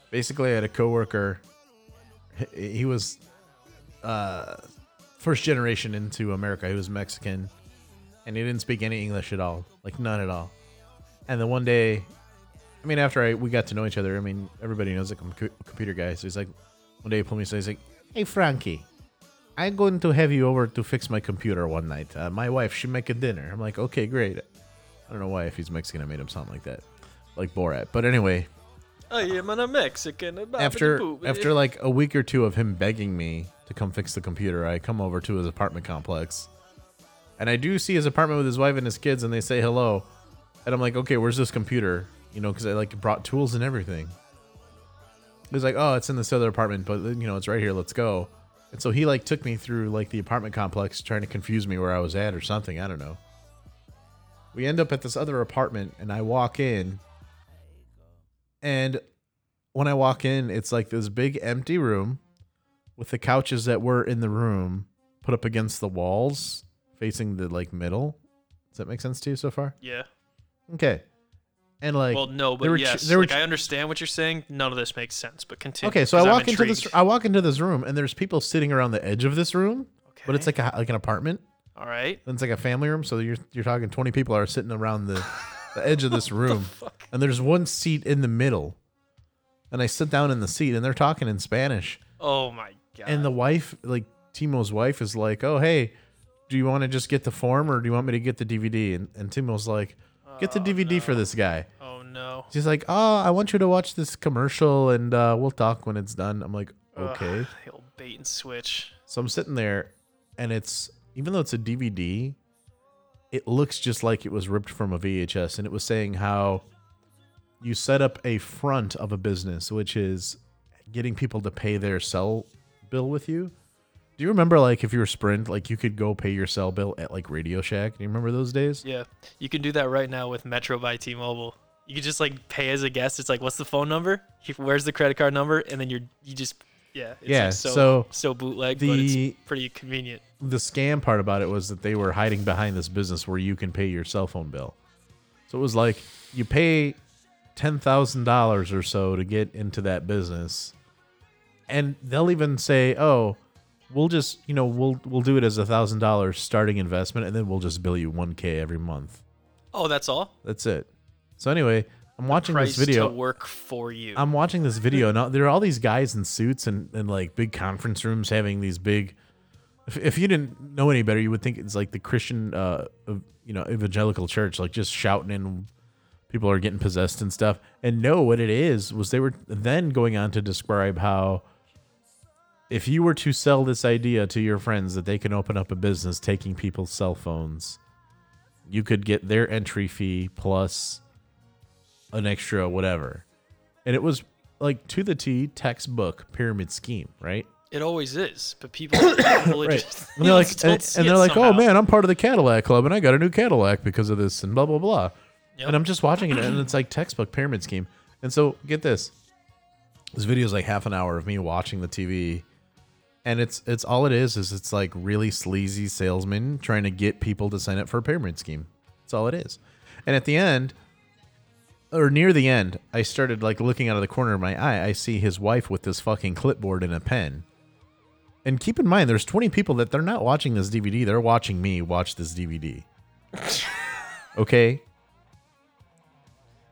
Basically, I had a coworker. He, he was uh, first generation into America. He was Mexican, and he didn't speak any English at all, like none at all. And then one day, I mean, after I we got to know each other, I mean, everybody knows like I'm a co- computer guy. So he's like, one day he pulled me aside. He's like, "Hey, Frankie." I'm going to have you over to fix my computer one night. Uh, my wife, she make a dinner. I'm like, okay, great. I don't know why if he's Mexican I made him sound like that, like Borat. But anyway, I am a Mexican. after after like a week or two of him begging me to come fix the computer, I come over to his apartment complex, and I do see his apartment with his wife and his kids, and they say hello, and I'm like, okay, where's this computer? You know, because I like brought tools and everything. He's like, oh, it's in this other apartment, but you know, it's right here. Let's go. And so he like took me through like the apartment complex, trying to confuse me where I was at or something. I don't know. We end up at this other apartment, and I walk in, and when I walk in, it's like this big empty room with the couches that were in the room put up against the walls facing the like middle. Does that make sense to you so far? Yeah. Okay. And like well, no, but were ch- yes, like ch- I understand what you're saying. None of this makes sense, but continue. Okay, so I'm walk into this. I walk into this room and there's people sitting around the edge of this room, okay. but it's like a like an apartment. All right. And it's like a family room, so you're you're talking 20 people are sitting around the the edge of this room, and there's one seat in the middle, and I sit down in the seat, and they're talking in Spanish, Oh my god. and the wife, like Timo's wife, is like, "Oh hey, do you want to just get the form, or do you want me to get the DVD?" And and was like, "Get the DVD for this guy." oh no. She's like, "Oh, I want you to watch this commercial, and uh, we'll talk when it's done." I'm like, "Okay." The old bait and switch. So I'm sitting there, and it's even though it's a DVD, it looks just like it was ripped from a VHS, and it was saying how you set up a front of a business, which is getting people to pay their cell bill with you. Do you remember, like, if you were Sprint, like you could go pay your cell bill at like Radio Shack? Do you remember those days? Yeah, you can do that right now with Metro by T-Mobile. You can just like pay as a guest. It's like, what's the phone number? Where's the credit card number? And then you're you just yeah. It's Yeah, Like so so so bootleg, but it's pretty convenient. the scam part about it was that they were hiding behind this business where you can pay your cell phone bill. So it was like you pay ten thousand dollars or so to get into that business, and they'll even say, "Oh, we'll just you know we'll we'll do it as a thousand dollars starting investment, and then we'll just bill you one k every month. Oh, that's all. That's it." So anyway, I'm watching this video. to work for you. I'm watching this video and there are all these guys in suits and, and like big conference rooms having these big. If, if you didn't know any better, you would think it's like the Christian, uh, you know, evangelical church, like just shouting and people are getting possessed and stuff. And no, what it is was they were then going on to describe how if you were to sell this idea to your friends that they can open up a business taking people's cell phones, you could get their entry fee plus an extra whatever. And it was like to the T textbook pyramid scheme, right? it always is, but people, Right. just, And they're like, and, and they're like, oh man, I'm part of the Cadillac Club, and I got a new Cadillac because of this, and blah blah blah. Yep. And I'm just watching it, and it's like textbook pyramid scheme. And so get this, this video is like half an hour of me watching the TV, and it's it's all it is is it's like really sleazy salesmen trying to get people to sign up for a pyramid scheme. That's all it is. And at the end, or near the end, I started like looking out of the corner of my eye. I see his wife with this fucking clipboard and a pen. And keep in mind, there's 20 people that they're not watching this DVD. They're watching me watch this DVD. okay.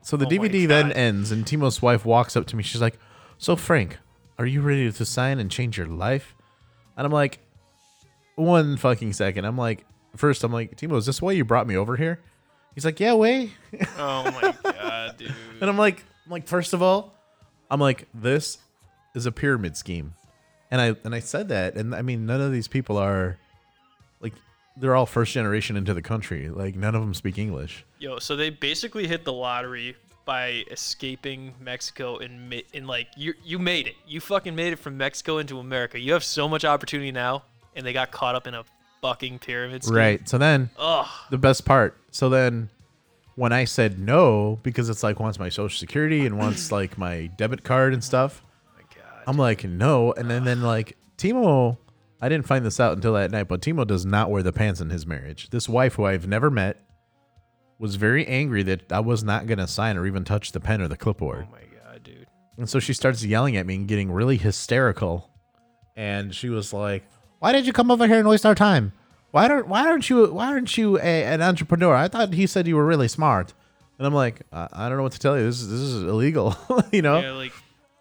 So the Oh DVD then ends, and Timo's wife walks up to me. She's like, "So Frank, are you ready to sign and change your life?" And I'm like, "One fucking second. I'm like, first, I'm like, Timo, is this why you brought me over here? He's like, "Yeah, way." Oh my god, dude. And I'm like, I'm like, first of all, I'm like, this is a pyramid scheme. And I and I said that, and I mean, none of these people are like they're all first generation into the country. Like none of them speak English. Yo, so they basically hit the lottery by escaping Mexico and ma- and like you you made it. You fucking made it from Mexico into America. You have so much opportunity now, and they got caught up in a fucking pyramid scheme. Right. So then Ugh. the best part. So then when I said no, because it's like wants my social security and wants like my debit card and stuff. Oh my God. I'm like, no. And then, then like Timo, I didn't find this out until that night, but Timo does not wear the pants in his marriage. This wife, who I've never met, was very angry that I was not going to sign or even touch the pen or the clipboard. Oh my god, dude. And so she starts yelling at me and getting really hysterical. And she was like, "Why did you come over here and waste our time? Why don't Why aren't you Why aren't you a, an entrepreneur? I thought he said you were really smart." And I'm like, I, "I don't know what to tell you. This is this is illegal, you know." Yeah, like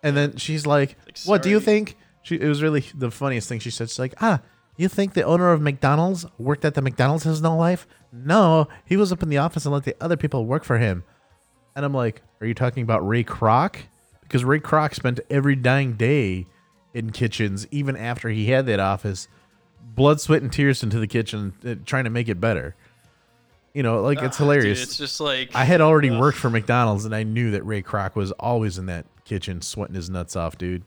And then she's like, like, "What do you think?" She it was really the funniest thing she said. She's like, "Ah, you think the owner of McDonald's worked at the McDonald's his whole life? No, he was up in the office and let the other people work for him." And I'm like, "Are you talking about Ray Kroc? Because Ray Kroc spent every dying day in kitchens, even after he had that office, blood, sweat, and tears into the kitchen, uh, trying to make it better." You know, like it's ah, hilarious. Dude, it's just like I had already ugh. worked for McDonald's and I knew that Ray Kroc was always in that kitchen sweating his nuts off, dude.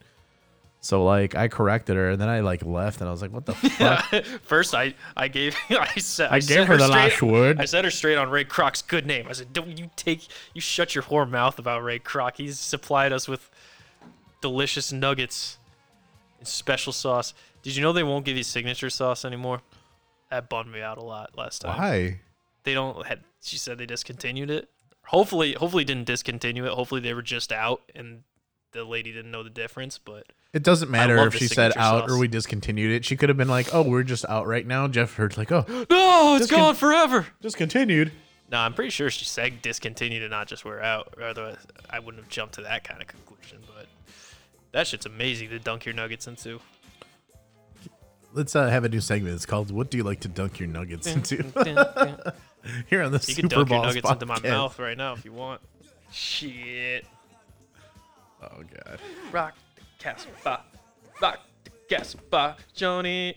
So like I corrected her and then I like left and I was like, what the fuck? First, I I gave I said I set gave her the straight- last word. I said her straight on Ray Kroc's good name. I said, "Don't you take you shut your whore mouth about Ray Kroc. He's supplied us with delicious nuggets and special sauce. Did you know they won't give you signature sauce anymore? That bummed me out a lot last time. Why? They don't. Had, she said they discontinued it. Hopefully, hopefully didn't discontinue it. Hopefully they were just out and the lady didn't know the difference. But It doesn't matter if she said signature out or we discontinued it. She could have been like, oh, we're just out right now. Jeff heard like, oh, no, it's Discon- gone forever. discontinued. No, I'm pretty sure she said discontinued to not just we're out. Otherwise, I wouldn't have jumped to that kind of conclusion. But that shit's amazing to dunk your nuggets into. Let's uh, have a new segment. It's called "What do you like to dunk your nuggets into?" Here on the You Super can dunk your Balls nuggets into my mouth right now if you want. Shit. Oh god. Rock the Casbah. Rock the Casbah, Johnny.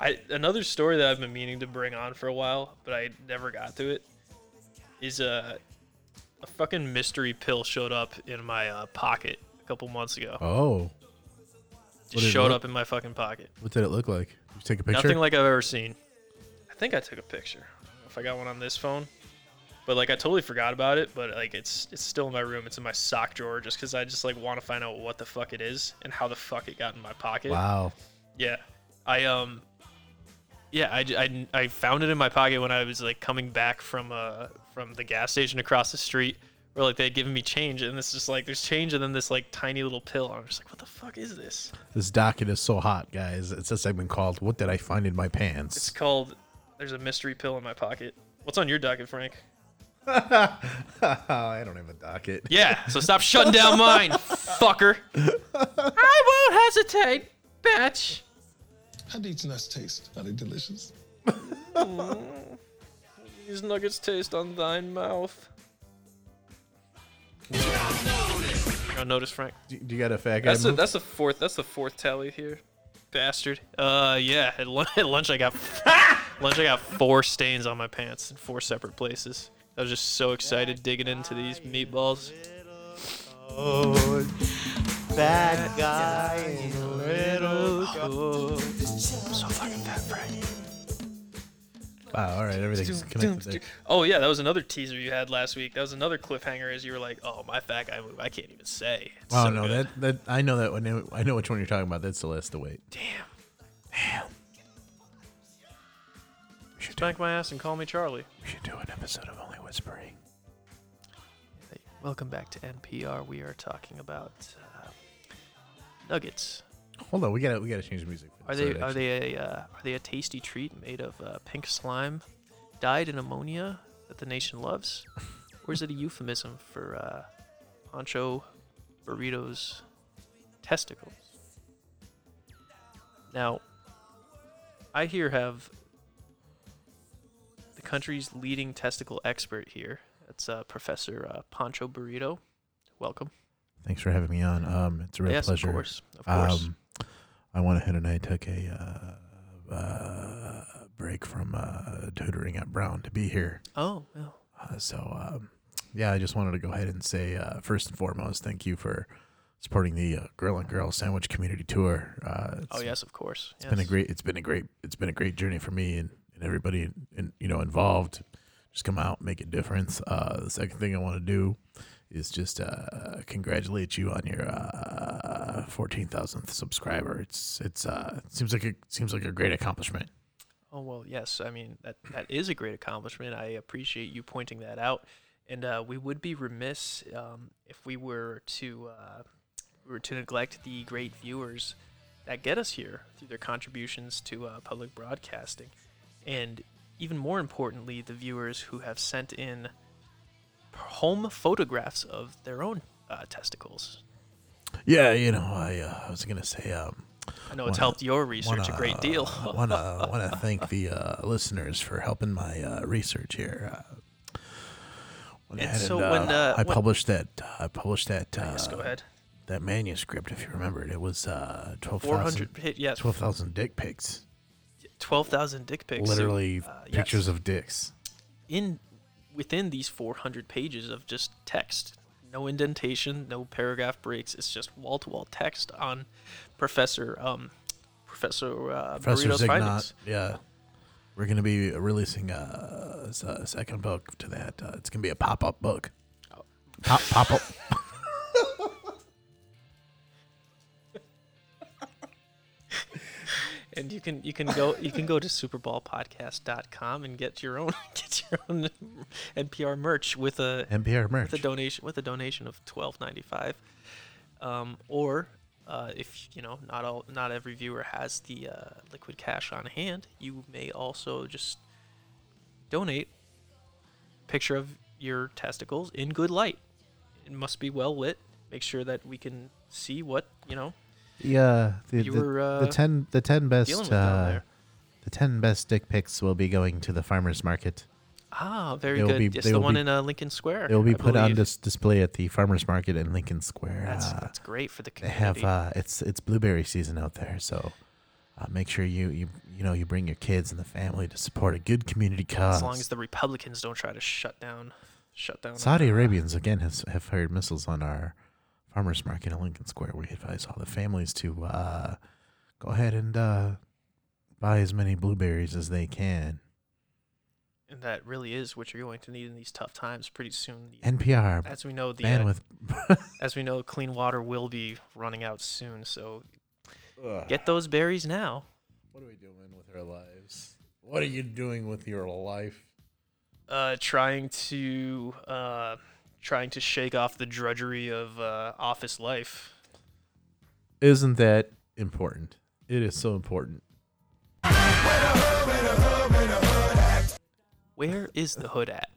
I another story that I've been meaning to bring on for a while, but I never got to it. Is a a fucking mystery pill showed up in my uh, pocket a couple months ago. Oh, Just it showed look- up in my fucking pocket. what did it look like? Did you take a picture? Nothing like I've ever seen. I think I took a picture. I don't know if I got one on this phone, but like I totally forgot about it. But like it's it's still in my room. It's in my sock drawer just because I just like want to find out what the fuck it is and how the fuck it got in my pocket. wow. Yeah, I um, yeah, I, I, I found it in my pocket when I was like coming back from uh from the gas station across the street, where like they had given me change, and it's just like there's change and then this like tiny little pill. I'm just like, what the fuck is this? This docket is so hot, guys. It's a segment called "What Did I Find in My Pants." It's called. There's a mystery pill in my pocket. What's on your docket, Frank? I don't have a docket. Yeah, so stop shutting down mine, fucker. I won't hesitate, bitch. How do these nuts taste? Are they delicious? These nuggets taste on thine mouth. You don't notice, Frank? Do, do you got a fat guy That's the move? that's the fourth that's the fourth tally here, bastard. Uh, yeah. At, lun- at lunch I got lunch I got four stains on my pants in four separate places. I was just so excited digging into these meatballs. Bad guy in a little So fucking fat, Frank. wow. All right, everything's connected. there. Oh yeah, that was another teaser you had last week. That was another cliffhanger. As you were like, "Oh, my fat guy move." I can't even say. It's Oh so no, good. that that I know that one. I know which one you're talking about. That's the list to wait. Damn. Damn. Spank my ass and call me Charlie. We should do an episode of Only Whispering. Welcome back to NPR. We are talking about uh, nuggets. Hold on, we gotta we gotta change the music. Are they are they a uh, are they a tasty treat made of uh, pink slime, dyed in ammonia that the nation loves, or is it a euphemism for uh, Pancho burritos testicles? Now, I here have country's leading testicle expert here. That's uh, Professor uh, Pancho Burrito. Welcome. Thanks for having me on. Um, it's a real yes, pleasure. of course, of course. Um, I went ahead and I took a uh, uh, break from uh, tutoring at Brown to be here. oh, well, Uh, so, um, yeah, I just wanted to go ahead and say, uh, first and foremost, thank you for supporting the uh, Girl and Girl Sandwich Community Tour. Uh, oh yes, of course. it's been a great, it's been a great, it's been a great journey for me and, and everybody, in, in, you know, involved. Just come out, make a difference. Uh, the second thing I want to do is just uh, congratulate you on your uh, fourteen thousandth subscriber. It's it's uh, it seems like a seems like a great accomplishment. Oh well, yes. I mean that that is a great accomplishment. I appreciate you pointing that out, and uh, we would be remiss um, if we were to uh, were to neglect the great viewers that get us here through their contributions to uh, public broadcasting, and even more importantly, the viewers who have sent in home photographs of their own uh, testicles. Yeah, you know, I uh, I was gonna say um, I know it's Wanna- helped your research a great deal. want to thank the uh, listeners for helping my uh, research here. Uh, And so uh, when, uh, I when- published that, I published that. Uh, yes, go ahead. That manuscript, if you remember it, it was uh, twelve thousand. yes, 12,000 dick pics. Twelve thousand dick pics. So, Literally uh, yes. pictures of dicks. in within these 400 pages of just text no indentation no paragraph breaks it's just wall-to-wall text on professor um professor uh Professor Burrito's Zignot. findings Yeah. We're going to be releasing a, s- a second book to that. Uh, it's going to be a pop up book. Pop, pop up. And you can you can go you can go to superballpodcast.com and get your own get your own npr merch with a NPR merch. with a donation with a donation of twelve ninety five, um, or uh, if you know not all not every viewer has the uh, liquid cash on hand, you may also just donate picture of your testicles in good light. It must be well lit. Make sure that we can see what you know. Yeah, the, the, were, uh, the ten the ten best uh, the ten best dick pics will be going to the farmers market. Ah, very good. be- it's the one be- in uh, Lincoln Square. They will be I put on dis- display at the farmers market in Lincoln Square. That's Uh, that's great for the community. they have uh, it's it's blueberry season out there, so uh, make sure you you you know you bring your kids and the family to support a good community cause. as long as the Republicans don't try to shut down, shut down. Saudi Arabians again has, have fired missiles on our farmers market in Lincoln Square. We advise all the families to uh, go ahead and uh, buy as many blueberries as they can. And that really is what you're going to need in these tough times. Pretty soon, NPR as we know, the man uh, with as we know, clean water will be running out soon. So get those berries now. What are we doing with our lives? What are you doing with your life? Uh, trying to uh, trying to shake off the drudgery of uh, office life. Isn't that important? It is so important. Where is the hood at?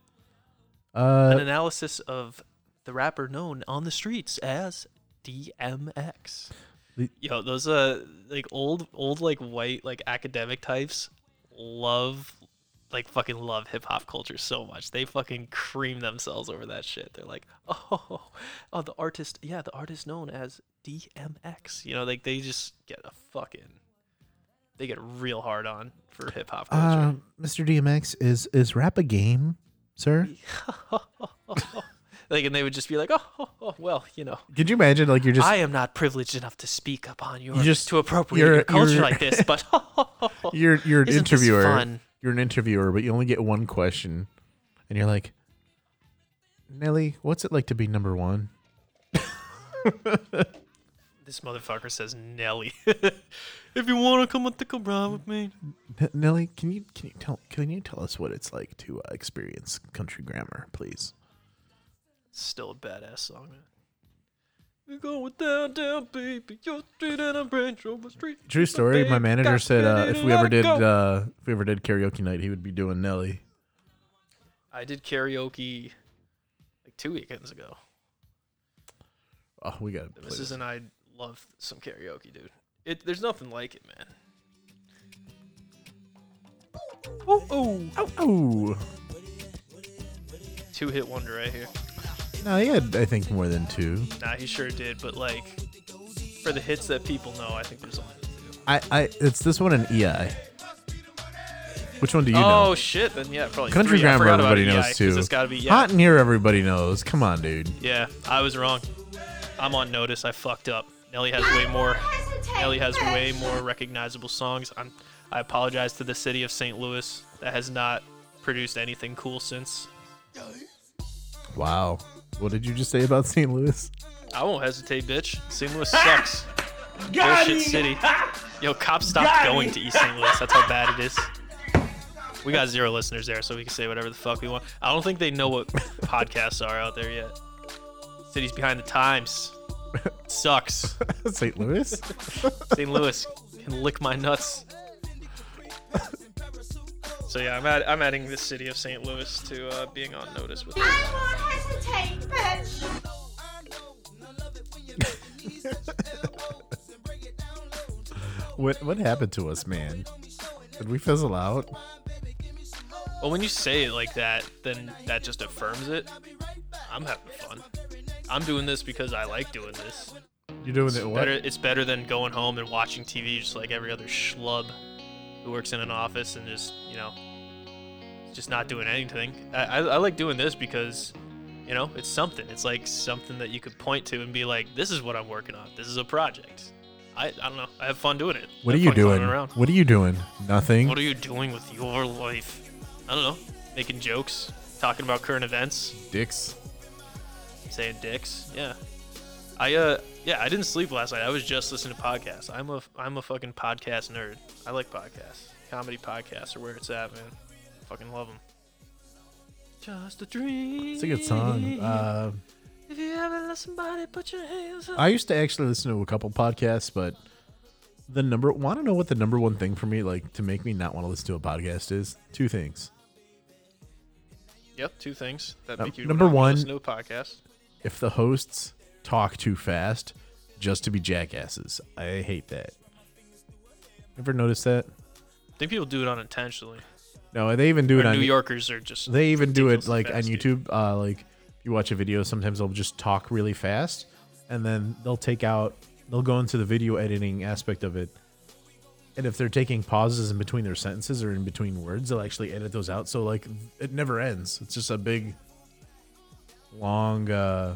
Uh, An analysis of the rapper known on the streets as DMX. The- Yo, those uh like old old like white like academic types love like fucking love hip hop culture so much. They fucking cream themselves over that shit. They're like, "Oh, oh the artist, yeah, the artist known as DMX." You know, like they just get a fucking they get real hard on for hip hop culture. uh, Mr. DMX is is rap a game, sir? like and they would just be like, "Oh, oh, oh, well, you know, Could you imagine like you're just I am not privileged enough to speak upon your just- to appropriate your culture like this, but you're you're an interviewer. You're an interviewer, but you only get one question, and you're like, Nelly, what's it like to be number one? this motherfucker says Nelly. if you want to come and think around with me, N- Nelly, can you can you tell can you tell us what it's like to uh, experience country grammar, please? still a badass song, man. You're going down, down, baby. Your street and a Range Rover street. True story. My manager said uh, if we ever did uh, if we ever did karaoke night, he would be doing Nelly. I did karaoke like two weekends ago. Oh, we got to The missus and I love some karaoke, dude. It there's nothing like it, man. Oh, oh, Oh, oh. two hit wonder right here. No, he had I think more than two. Nah, he sure did, but like for the hits that people know, I think there's only two. I, I it's this one and EI. Which one do you oh know? Oh shit, then yeah, probably Country three. Grammar everybody EI, knows too. It's gotta be yeah. Hot in here everybody knows. Come on, dude. Yeah, I was wrong. I'm on notice. I fucked up. Nelly has way more. Nelly has way more recognizable songs. I'm. I apologize to the city of St. Louis that has not produced anything cool since. Wow. What did you just say about St. Louis? I won't hesitate, bitch. St. Louis sucks. Bullshit city. Yo, cops stopped going to East St. Louis. That's how bad it is. We got zero listeners there, so we can say whatever the fuck we want. I don't think they know what podcasts are out there yet. City's behind the times. sucks. St. Louis? St. Louis can lick my nuts. So yeah, I'm add, I'm adding the city of St. Louis to uh, being on notice with. I won't hesitate, bitch. What what happened to us, man? Did we fizzle out? Well, when you say it like that, then that just affirms it. I'm having fun. I'm doing this because I like doing this. You're doing It's it what? better. It's better than going home and watching TV just like every other schlub who works in an office and just you know, just not doing anything. I, I, I like doing this because, you know, it's something. It's like something that you could point to and be like, "This is what I'm working on. This is a project." I, I don't know. I have fun doing it. What are you doing? Around. What are you doing? Nothing. What are you doing with your life? I don't know. Making jokes, talking about current events, Dicks. saying dicks. Yeah. I uh yeah, I didn't sleep last night. I was just listening to podcasts. I'm a I'm a fucking podcast nerd. I like podcasts. Comedy podcasts are where it's at, man. Fucking love them. Just a dream. It's a good song. Uh, if you ever let somebody put your hands up. I used to actually listen to a couple podcasts, but the number want to know what the number one thing for me, like to make me not want to listen to a podcast, is two things: Yep, two things that Num- make you number one- listen to a podcast. If the hosts talk too fast just to be jackasses, I hate that. Ever notice that? I think people do it unintentionally. No, they even do Or it on New Yorkers are just They even do it like on fast. YouTube. Uh, like if you watch a video, sometimes they'll just talk really fast, and then they'll take out, they'll go into the video editing aspect of it. And if they're taking pauses in between their sentences or in between words, they'll actually edit those out. So like it never ends. It's just a big, long uh,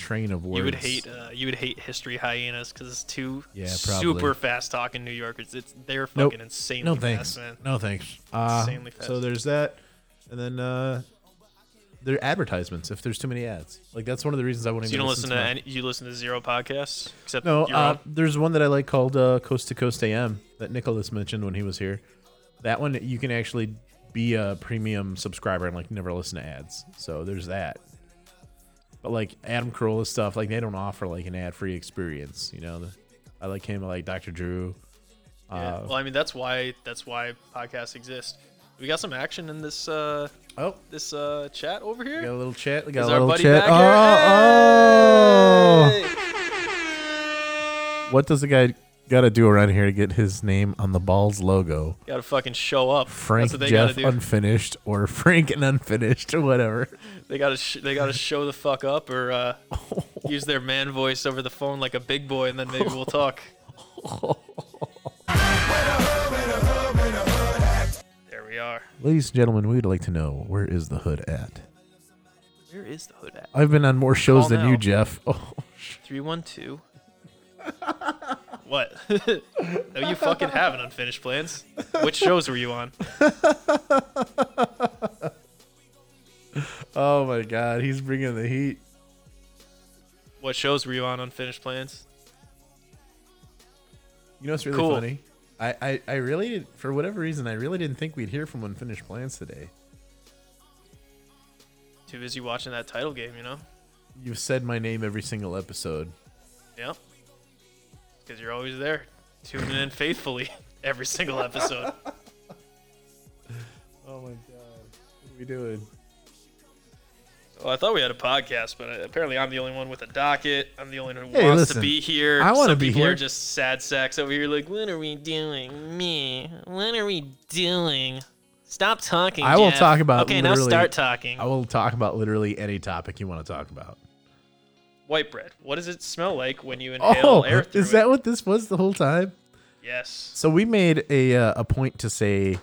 train of words. You would hate uh, you would hate history hyenas because it's two Yeah, super fast talking New Yorkers. It's they're Nope. fucking insanely No fast, thanks. man. No thanks. Uh, Insanely fast. So there's that, and then uh, there are advertisements. If there's too many ads, like that's one of the reasons I wouldn't. So you don't listen to any, you listen to zero podcasts except No, uh, there's one that I like called uh, Coast to Coast AM that Nicholas mentioned when he was here. That one you can actually be a premium subscriber and like never listen to ads. So there's that. But like Adam Carolla stuff, like they don't offer like an ad free experience. You know, I like him. I like Dr. Drew. Yeah. Uh, well, I mean that's why that's why podcasts exist. We got some action in this uh oh this uh chat over here. we got a little chat. We got Is a little chat. Oh, here? oh. What does the guy got to do around here to get his name on the balls logo? Gotta fucking show up. Frank That's what they Jeff unfinished or Frank and unfinished or whatever. They gotta sh- they gotta show the fuck up or uh, use their man voice over the phone like a big boy, and then maybe we'll talk. there we are. Ladies and gentlemen, we'd like to know where is the hood at? Where is the hood at? I've been on more shows Call than you, now. Jeff. Oh, Three one two. What? no, you fucking haven't unfinished plans. Which shows were you on? oh my God, he's bringing the heat. What shows were you on unfinished plans? You know what's really Cool. funny? I, I, I really, for whatever reason, I really didn't think we'd hear from Unfinished Plans today. Too busy watching that title game, you know. You've said my name every single episode. Yep. Because you're always there, tuning in faithfully every single episode. Oh my God, what are we doing? Well, I thought we had a podcast, but uh, apparently I'm the only one with a docket. I'm the only one who Hey, wants listen, to be here. I wanna Some be people here. are just sad sacks over here, like, what are we doing? Me. What are we doing? Stop talking. I will Jeff." talk about. Okay, now literally- start talking. I will talk about literally any topic you want to talk about. White bread. What does it smell like when you inhale Oh, air through is it? that what this was the whole time? Yes. So we made a uh, a point to say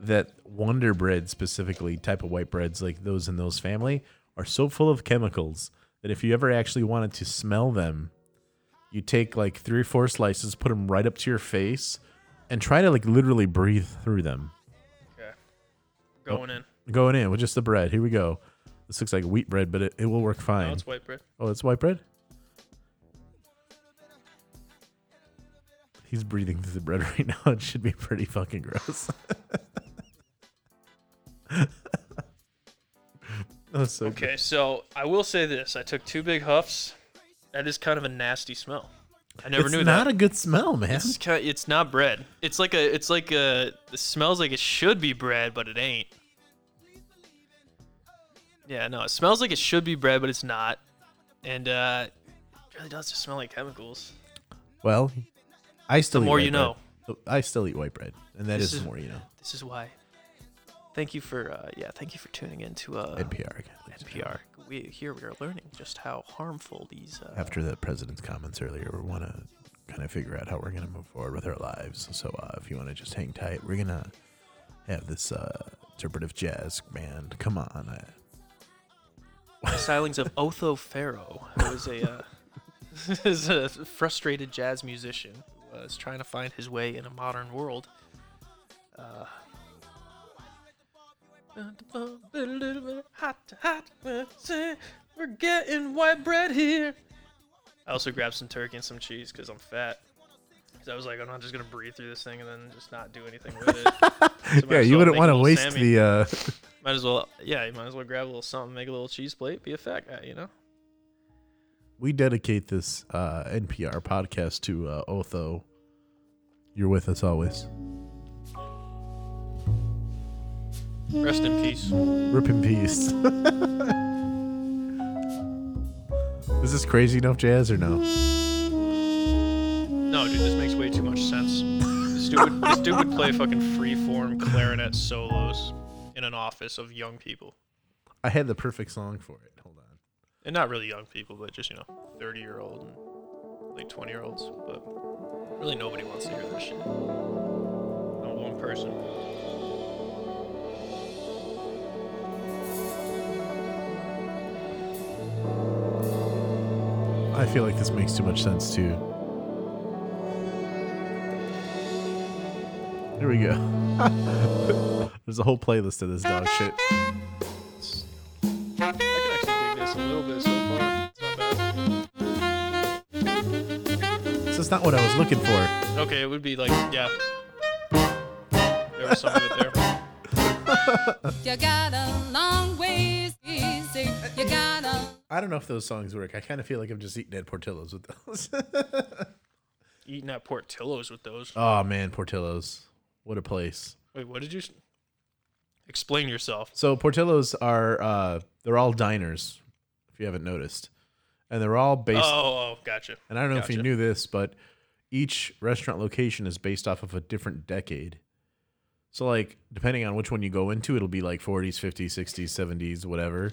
that Wonder Bread specifically, type of white breads like those in those family, are so full of chemicals that if you ever actually wanted to smell them, you take like three or four slices, put them right up to your face, and try to like literally breathe through them. Okay. Going in. Going in with just the bread. Here we go. This looks like wheat bread, but it, it will work fine. No, it's white bread. Oh, it's white bread? He's breathing through the bread right now. It should be pretty fucking gross. That's so good. Okay, so I will say this: I took two big huffs. That is kind of a nasty smell. I never it's knew that. It's not a good smell, man. It's kind it's not bread. It's like a it's like a it smells like it should be bread, but it ain't. Yeah, no, it smells like it should be bread, but it's not. And uh it really does just smell like chemicals. well, I still The more you know. I still eat white bread, and that This is, is- the more you know. This is why. Thank you for uh yeah, thank you for tuning in to uh NPR again. NPR. We here we are learning just how harmful these uh After the president's comments earlier, we want to kind of figure out how we're going to move forward with our lives. So uh, if you want to just hang tight, we're going to have this uh, interpretive jazz band. Come on. Uh, the stylings of Otho Pharaoh, who is a uh, is a frustrated jazz musician who was trying to find his way in a modern world. Uh, hot, hot, we're getting white bread here. I also grabbed some turkey and some cheese because I'm fat. 'Cause I was like, I'm not just gonna breathe through this thing and then just not do anything with it. So yeah, you wouldn't want to waste Sammy. the. Uh, Might as well, yeah, you might as well grab a little something, make a little cheese plate, be a fat guy, you know? we dedicate this uh, NPR podcast to uh, Otho. You're with us always. Rest in peace. Rip in peace. Is this crazy enough jazz or no? No, dude, this makes way too much sense. This dude would, this dude would play fucking freeform clarinet solos in an office of young people. I had the perfect song for it. Hold on. And not really young people, but just, you know, 30 year old and like 20 year olds. But really nobody wants to hear this shit. Not one person. I feel like this makes too much sense too. Here we go. There's a whole playlist of this dog shit. I can actually dig this a little bit so far. It's not bad. This is not what I was looking for. Okay, it would be like, yeah. There was some of it there. You got a long ways easy. You got a I don't know if those songs work. I kind of feel like I'm just eating at Portillo's with those. Eating at Portillo's with those. oh man, Portillo's. What a place. Wait, what did you s- explain yourself? So Portillo's are uh they're all diners, if you haven't noticed. And they're all based Oh, oh, gotcha. And I don't know if you knew this, but each restaurant location is based off of a different decade. So like depending on which one you go into, it'll be like 40s, 50s, 60s, 70s, whatever.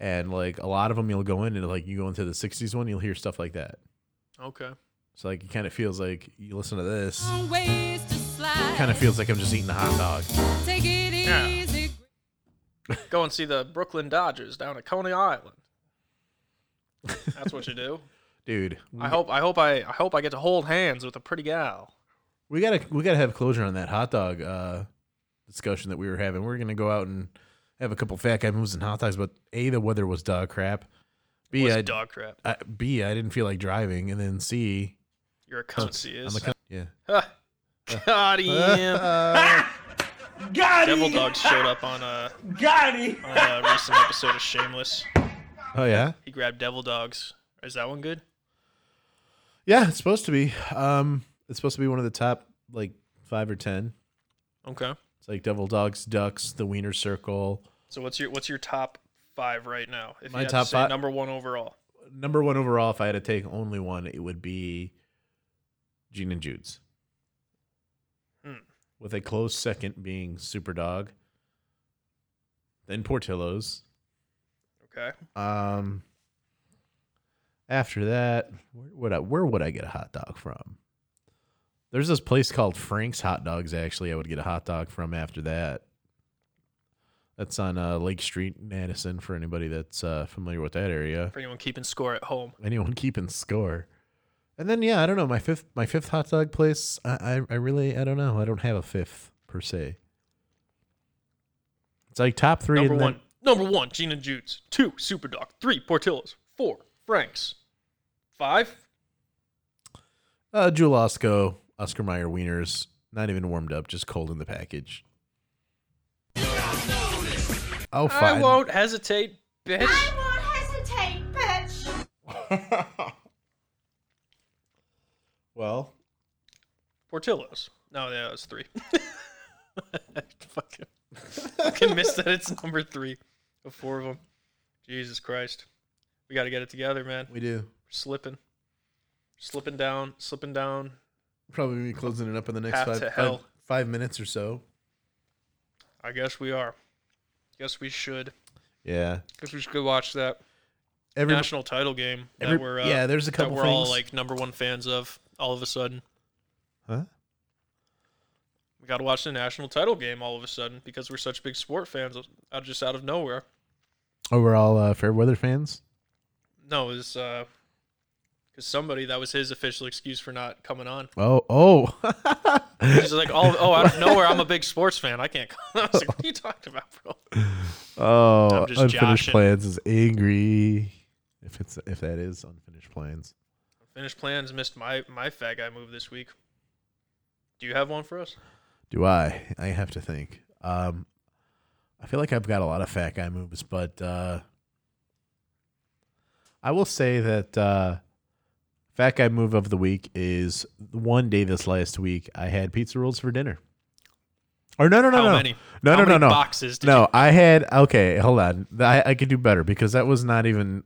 And like a lot of them you'll go in and like you go into the 60s one, you'll hear stuff like that. Okay. So like it kind of feels like you listen to this, ways to slide. it kind of feels like I'm just eating a hot dog. Take it Yeah. Go and see the Brooklyn Dodgers down at Coney Island. That's what you do. Dude, I hope I hope I I hope I get to hold hands with a pretty gal. we gotta we gotta have closure on that hot dog uh, discussion that we were having. We're gonna go out and have a couple fat guy moves and hot dogs, but a the weather was dog crap. B Was I- dog crap. I, B I didn't feel like driving, and then C You're a cunt, I'm is. a cunt, yeah. Got him. Devil Dawgs showed up on a Got him. on a recent episode of Shameless. Oh yeah, He grabbed Devil Dawgs. Is that one good? yeah. It's supposed to be. Um, it's supposed to be one of the top like five or ten. Okay. It's like Devil Dawgs, Ducks, The Wiener Circle. So what's your what's your top five right now? If My you had top to say five- number one overall. Number one overall, if I had to take only one, it would be Gene and Jude's. With a close second being Superdawg. Then Portillo's. Okay. Um. After that, where would I where would I get a hot dog from? There's this place called Frank's Hot Dogs. Actually, I would get a hot dog from after that. That's on uh, Lake Street, Madison. For anybody that's uh, familiar with that area, For anyone keeping score at home. anyone keeping score. And then yeah, I don't know my fifth my fifth hot dog place. I I, I really I don't know. I don't have a fifth per se. It's like top three. Number and then- one. Number one, Gene and Jude's. Two, Superdawg. Three, Portillo's. Four, Frank's. Five. Uh, Jewel Osco, Oscar Mayer wieners, not even warmed up, just cold in the package. Oh, I won't hesitate, bitch. I won't hesitate, bitch. well, Portillo's. No, yeah, it's three. fucking, fucking missed that it's number three of four of them. Jesus Christ. We got to get it together, man. we do. We're slipping. Slipping down, slipping down. Probably be closing it up in the next Path five, to five, five minutes or so. I guess we are. Guess we should. Yeah. Guess we should go watch that Every, national title game that every- we're uh, yeah, there's a couple that we're all things. like number one fans of. All of a sudden, Huh? we got to watch the national title game. All of a sudden, because we're such big sport fans, out just out of nowhere. Oh, we're all uh, fair weather fans. No, it was uh, because somebody that was his official excuse for not coming on. Oh, oh. He's like, oh, oh, out of nowhere, I'm a big sports fan. I can't. Come. I was like, what are you talking about, bro? oh, unfinished joshing. plans is angry. If it's if that is unfinished plans. Finished plans missed my my fat guy move this week. Do you have one for us? Do I? I have to think. Um, I feel like I've got a lot of fat guy moves, but uh, I will say that uh, fat guy move of the week is one day this last week I had pizza rolls for dinner. Or no, no, no, How no, many? no, How no, no, many no. boxes did no, you- I had okay. Hold on, I, I could do better because that was not even.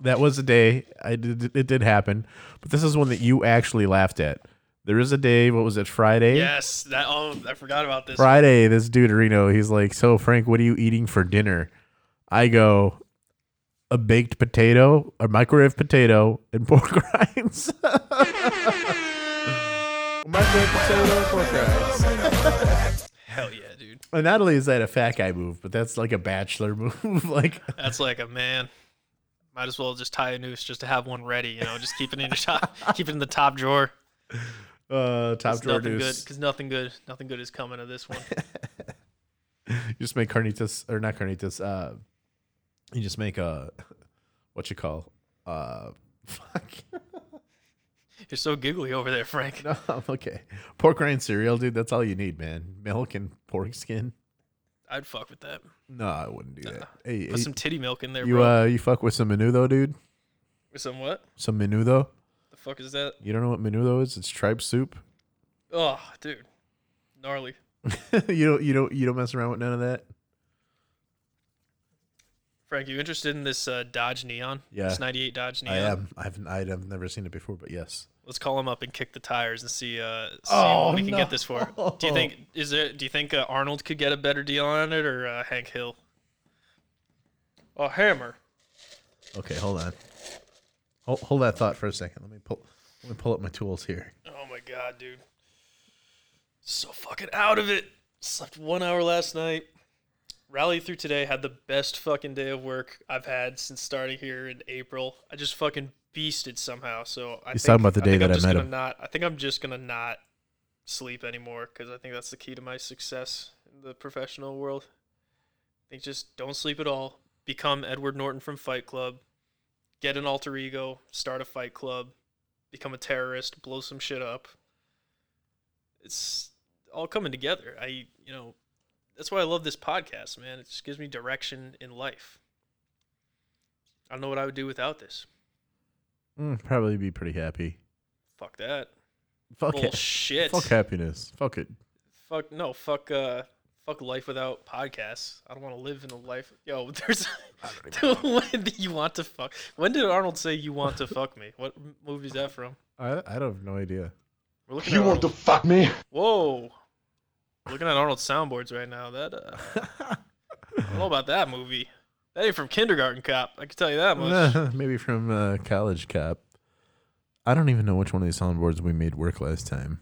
That was a day. I did. It did happen, but this is one that you actually laughed at. There is a day. What was it? Friday. Yes, that. Oh, I forgot about this. Friday. This dude Reno. He's like, so Frank, what are you eating for dinner? I go, a baked potato, a microwave potato, and pork rinds. microwave potato, and pork rinds. Hell yeah, dude. And not only is that a fat guy move, but that's like a bachelor move. like, That's like a man. Might as well just tie a noose just to have one ready. You know, just keep it in your top, keep it in the top drawer. uh, top drawer nothing good. noose. Because nothing good, nothing good is coming of this one. You just make carnitas or not carnitas. Uh, you just make a what you call uh, fuck. You're so giggly over there, Frank. No, I'm okay. Pork rind cereal, dude. That's all you need, man. Milk and pork skin. I'd fuck with that. No, I wouldn't do that. Hey, Put hey, some titty milk in there, you bro. uh, you fuck with some menudo, dude. With some what? Some menudo. The fuck is that? You don't know what menudo is? It's tripe soup. Oh, dude, gnarly. you don't you don't you don't mess around with none of that. Frank, you interested in this uh, Dodge Neon? Yeah. This '98 Dodge Neon. I am. I've I've never seen it before, but yes. Let's call him up and kick the tires and see, uh, see Oh, what we can get this for. Do you think is there? Do you think uh, Arnold could get a better deal on it or uh, Hank Hill? A hammer. Okay, hold on. Hold, hold that thought for a second. Let me pull. Let me pull up my tools here. Oh my god, dude. So fucking out of it. Slept one hour last night. Rallied through today. Had the best fucking day of work I've had since starting here in April. I just fucking beasted somehow. So I He's think, talking about the day think that I'm I met him. Not, I think I'm just gonna not sleep anymore because I think that's the key to my success in the professional world. I think just don't sleep at all. Become Edward Norton from Fight Club. Get an alter ego. Start a fight club. Become a terrorist. Blow some shit up. It's all coming together. I, you know, that's why I love this podcast, man. It just gives me direction in life. I don't know what I would do without this. Mm, probably be pretty happy. Fuck that. Fuck it. Bullshit. Fuck happiness. Fuck it. Fuck no. Fuck uh. Fuck life without podcasts. I don't want to live in a life. Yo, there's. when did you want to fuck? When did Arnold say you want to fuck me? What m- movie is that from? I I don't have no idea. We're looking at Arnold. fuck me? Whoa. We're looking at Arnold's soundboards right now. That uh, I don't know about that movie. That ain't from Kindergarten Cop. I can tell you that much. Maybe from uh, College Cop. I don't even know which one of these soundboards we made work last time.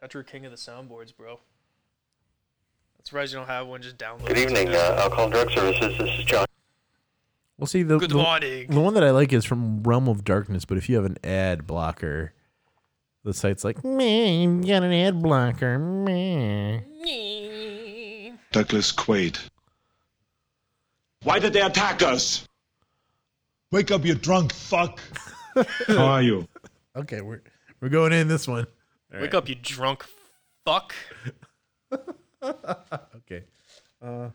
Got your king of the soundboards, bro. I'm surprised you don't have one just downloaded. Good evening, uh, Alcohol and Drug Services. This is John. Well, see the Good the, morning. the one that I like is from Realm of Darkness. But if you have an ad blocker, the site's like, man, you got an ad blocker, man. Douglas Quaid. Why did they attack us? Wake up, you drunk fuck. How are you? Okay, we're we're going in this one. All Wake right. up, you drunk fuck. okay. Uh,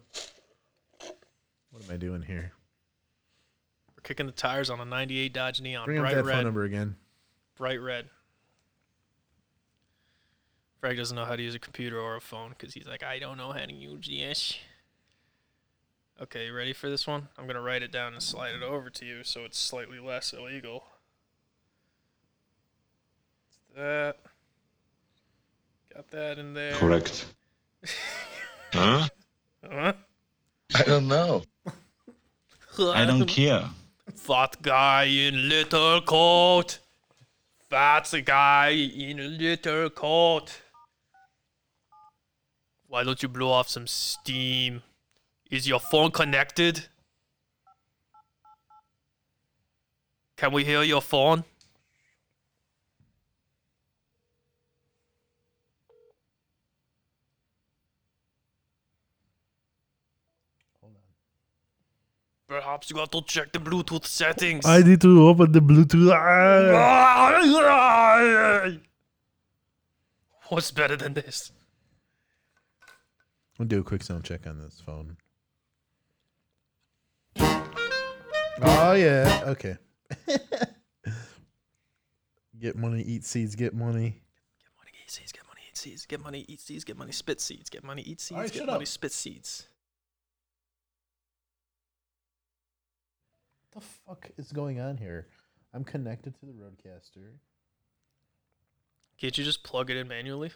what am I doing here? We're kicking the tires on a 98 Dodge Neon. Bring up that red. phone number again. Bright red. Frank doesn't know how to use a computer or a phone because he's like, I don't know how to use this. Okay, you ready for this one? I'm going to write it down and slide it over to you so it's slightly less illegal. That. Got that in there. Correct. Huh? Huh? I don't know. I don't care. Fat guy in little coat. Fat guy in a little coat. Why don't you blow off some steam? Is your phone connected? Can we hear your phone? Perhaps you got to check the Bluetooth settings. I need to open the Bluetooth. What's better than this? We'll do a quick sound check on this phone. Oh yeah. Okay. get money, eat seeds, get money. Get money, eat seeds, get money, eat seeds. Get money, eat seeds. Get money, spit seeds. Get money, eat seeds. Alright, get money, up. spit seeds. What the fuck is going on here? I'm connected to the Rodecaster. Can't you just plug it in manually?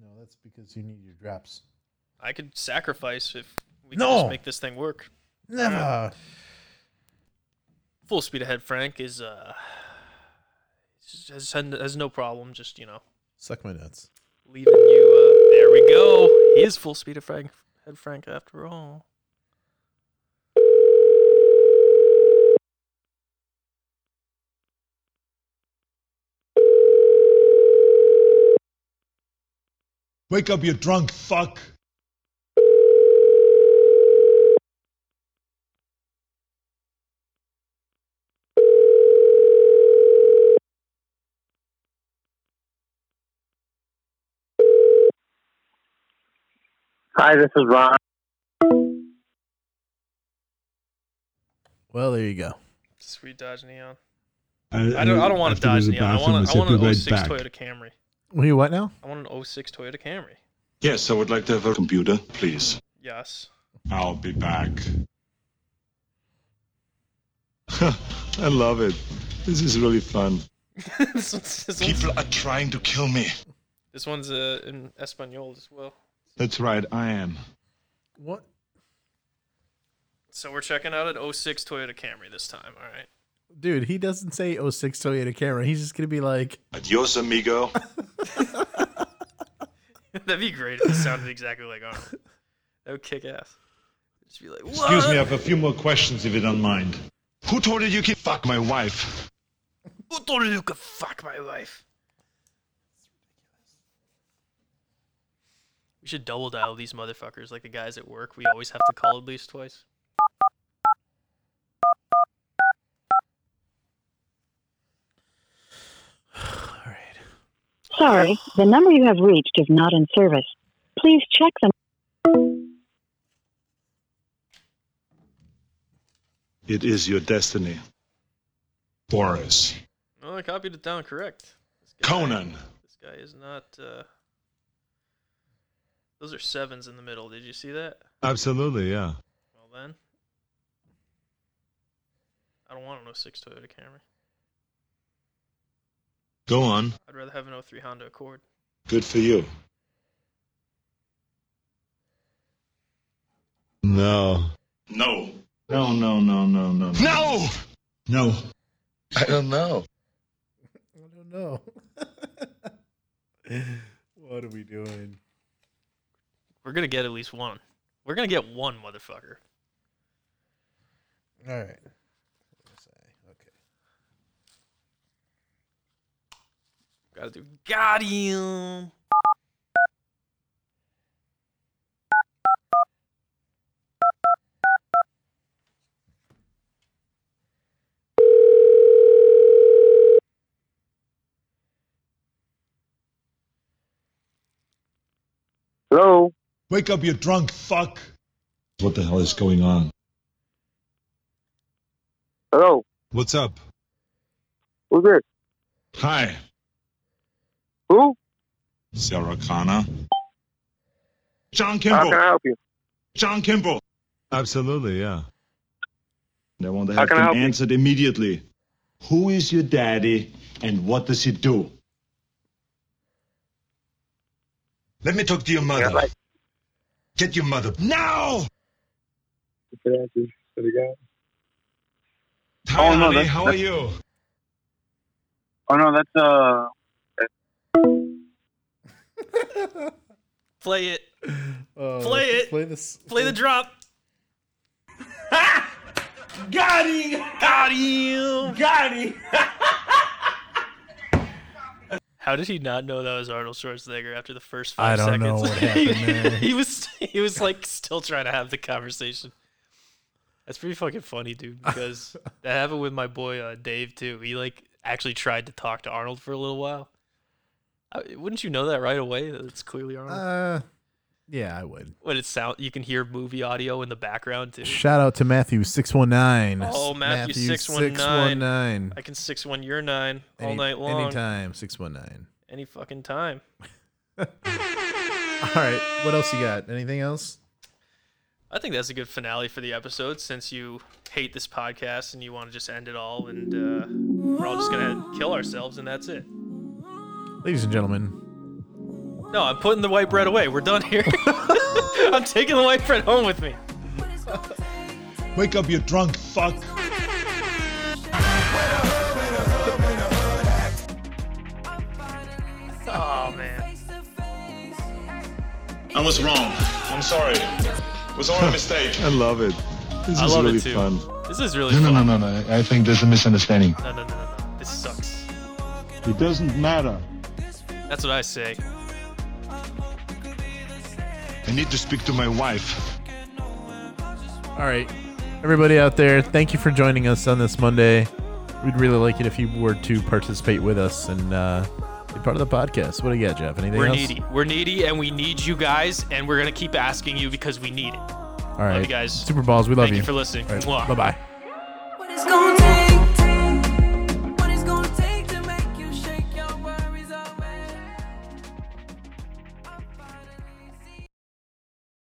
No, that's because you need your drops. I could sacrifice if we could No! just make this thing work. Never. Alright. Full speed ahead. Frank is uh has, has no problem. Just you know Suck my nuts. leaving you. Uh, there we go. He is full speed ahead Frank after all. Wake up, you drunk fuck. Hi, this is Ron. Well, there you go. Sweet Dodge Neon. I, I don't. I don't want a to Dodge use the Neon. I bathroom. want. I'll A, I want be an right 06 back. Toyota Camry. What you what now? I want an 06 Toyota Camry. Yes, I would like to have a computer, please. Yes. I'll be back. I love it. This is really fun. this one's, this one's, People are trying to kill me. this one's uh, in Espanol as well. That's right, I am. What? So we're checking out an 06 Toyota Camry this time. All right. Dude, he doesn't say 06 Toyota Camry. He's just going to be like, Adios, amigo. That'd be great if it sounded exactly like Arnold. That would kick ass. Just be like, what? Excuse me, I have a few more questions if you don't mind. Who told you you can fuck my wife? Who told you you could fuck my wife? We should double dial these motherfuckers like the guys at work. We always have to call at least twice. Sorry, the number you have reached is not in service. Please check the. It is your destiny. Boris. Oh, I copied it down correct. Conan. This guy is not. Uh... Those are sevens in the middle. Did you see that? Absolutely, yeah. Well then, I don't want an 06 Toyota Camry. Go on. I'd rather have an 03 Honda Accord. Good for you. No. No. No, no, no, no, no. No! No. I don't know. I don't know. what are we doing? We're gonna get at least one. We're gonna get one motherfucker. All right. Okay. Gotta do. Got him. Hello. Wake up, you drunk fuck. What the hell is going on? Hello. What's up? Who's this? Hi. Who? Sarah Connor. John How can I help you? John Kimble. Absolutely, yeah. I want to have them help you? answered immediately. Who is your daddy and what does he do? Let me talk to your mother. Yeah, like- Get your mother now! Hi, Oh, no, honey. that's- How are you? Oh no, that's uh. Play it. Uh, Play it. Play this. Play the drop. Got him! Got him! Got him! How did he not know that was Arnold Schwarzenegger after the first five seconds? I don't seconds? know what happened he was he was like still trying to have the conversation. That's pretty fucking funny, dude. Because that happened with my boy uh, Dave too. He like actually tried to talk to Arnold for a little while. Uh, wouldn't you know that right away? That it's clearly Arnold. Uh, yeah, I would. when it sound, you can hear movie audio in the background too. Shout out to Matthew six one nine. Oh, Matthew six one nine. I can six one your nine all Any- night long. Anytime six one nine. Any fucking time. All right. What else you got? Anything else? I think that's a good finale for the episode since you hate this podcast and you want to just end it all and uh, we're all just going to kill ourselves and that's it. Ladies and gentlemen, No, I'm putting the white bread away. We're done here. I'm taking the white bread home with me. Wake up, you drunk fuck. Oh, man. I was wrong. I'm sorry. It was all a mistake. I love it. This I is love really it too. fun. This is really No, no, fun. no, no, no. I think there's a misunderstanding. No, no, no, no, no. This sucks. It doesn't matter. That's what I say. I need to speak to my wife. all right. Everybody out there, thank you for joining us on this Monday. We'd really like it if you were to participate with us and uh, be part of the podcast. What do you got, Jeff? Anything We're else? needy. We're needy and we need you guys and we're going to keep asking you because we need it. All right. you guys. Super Balls, we love Thank you. you for listening. All right. Mwah. Bye bye.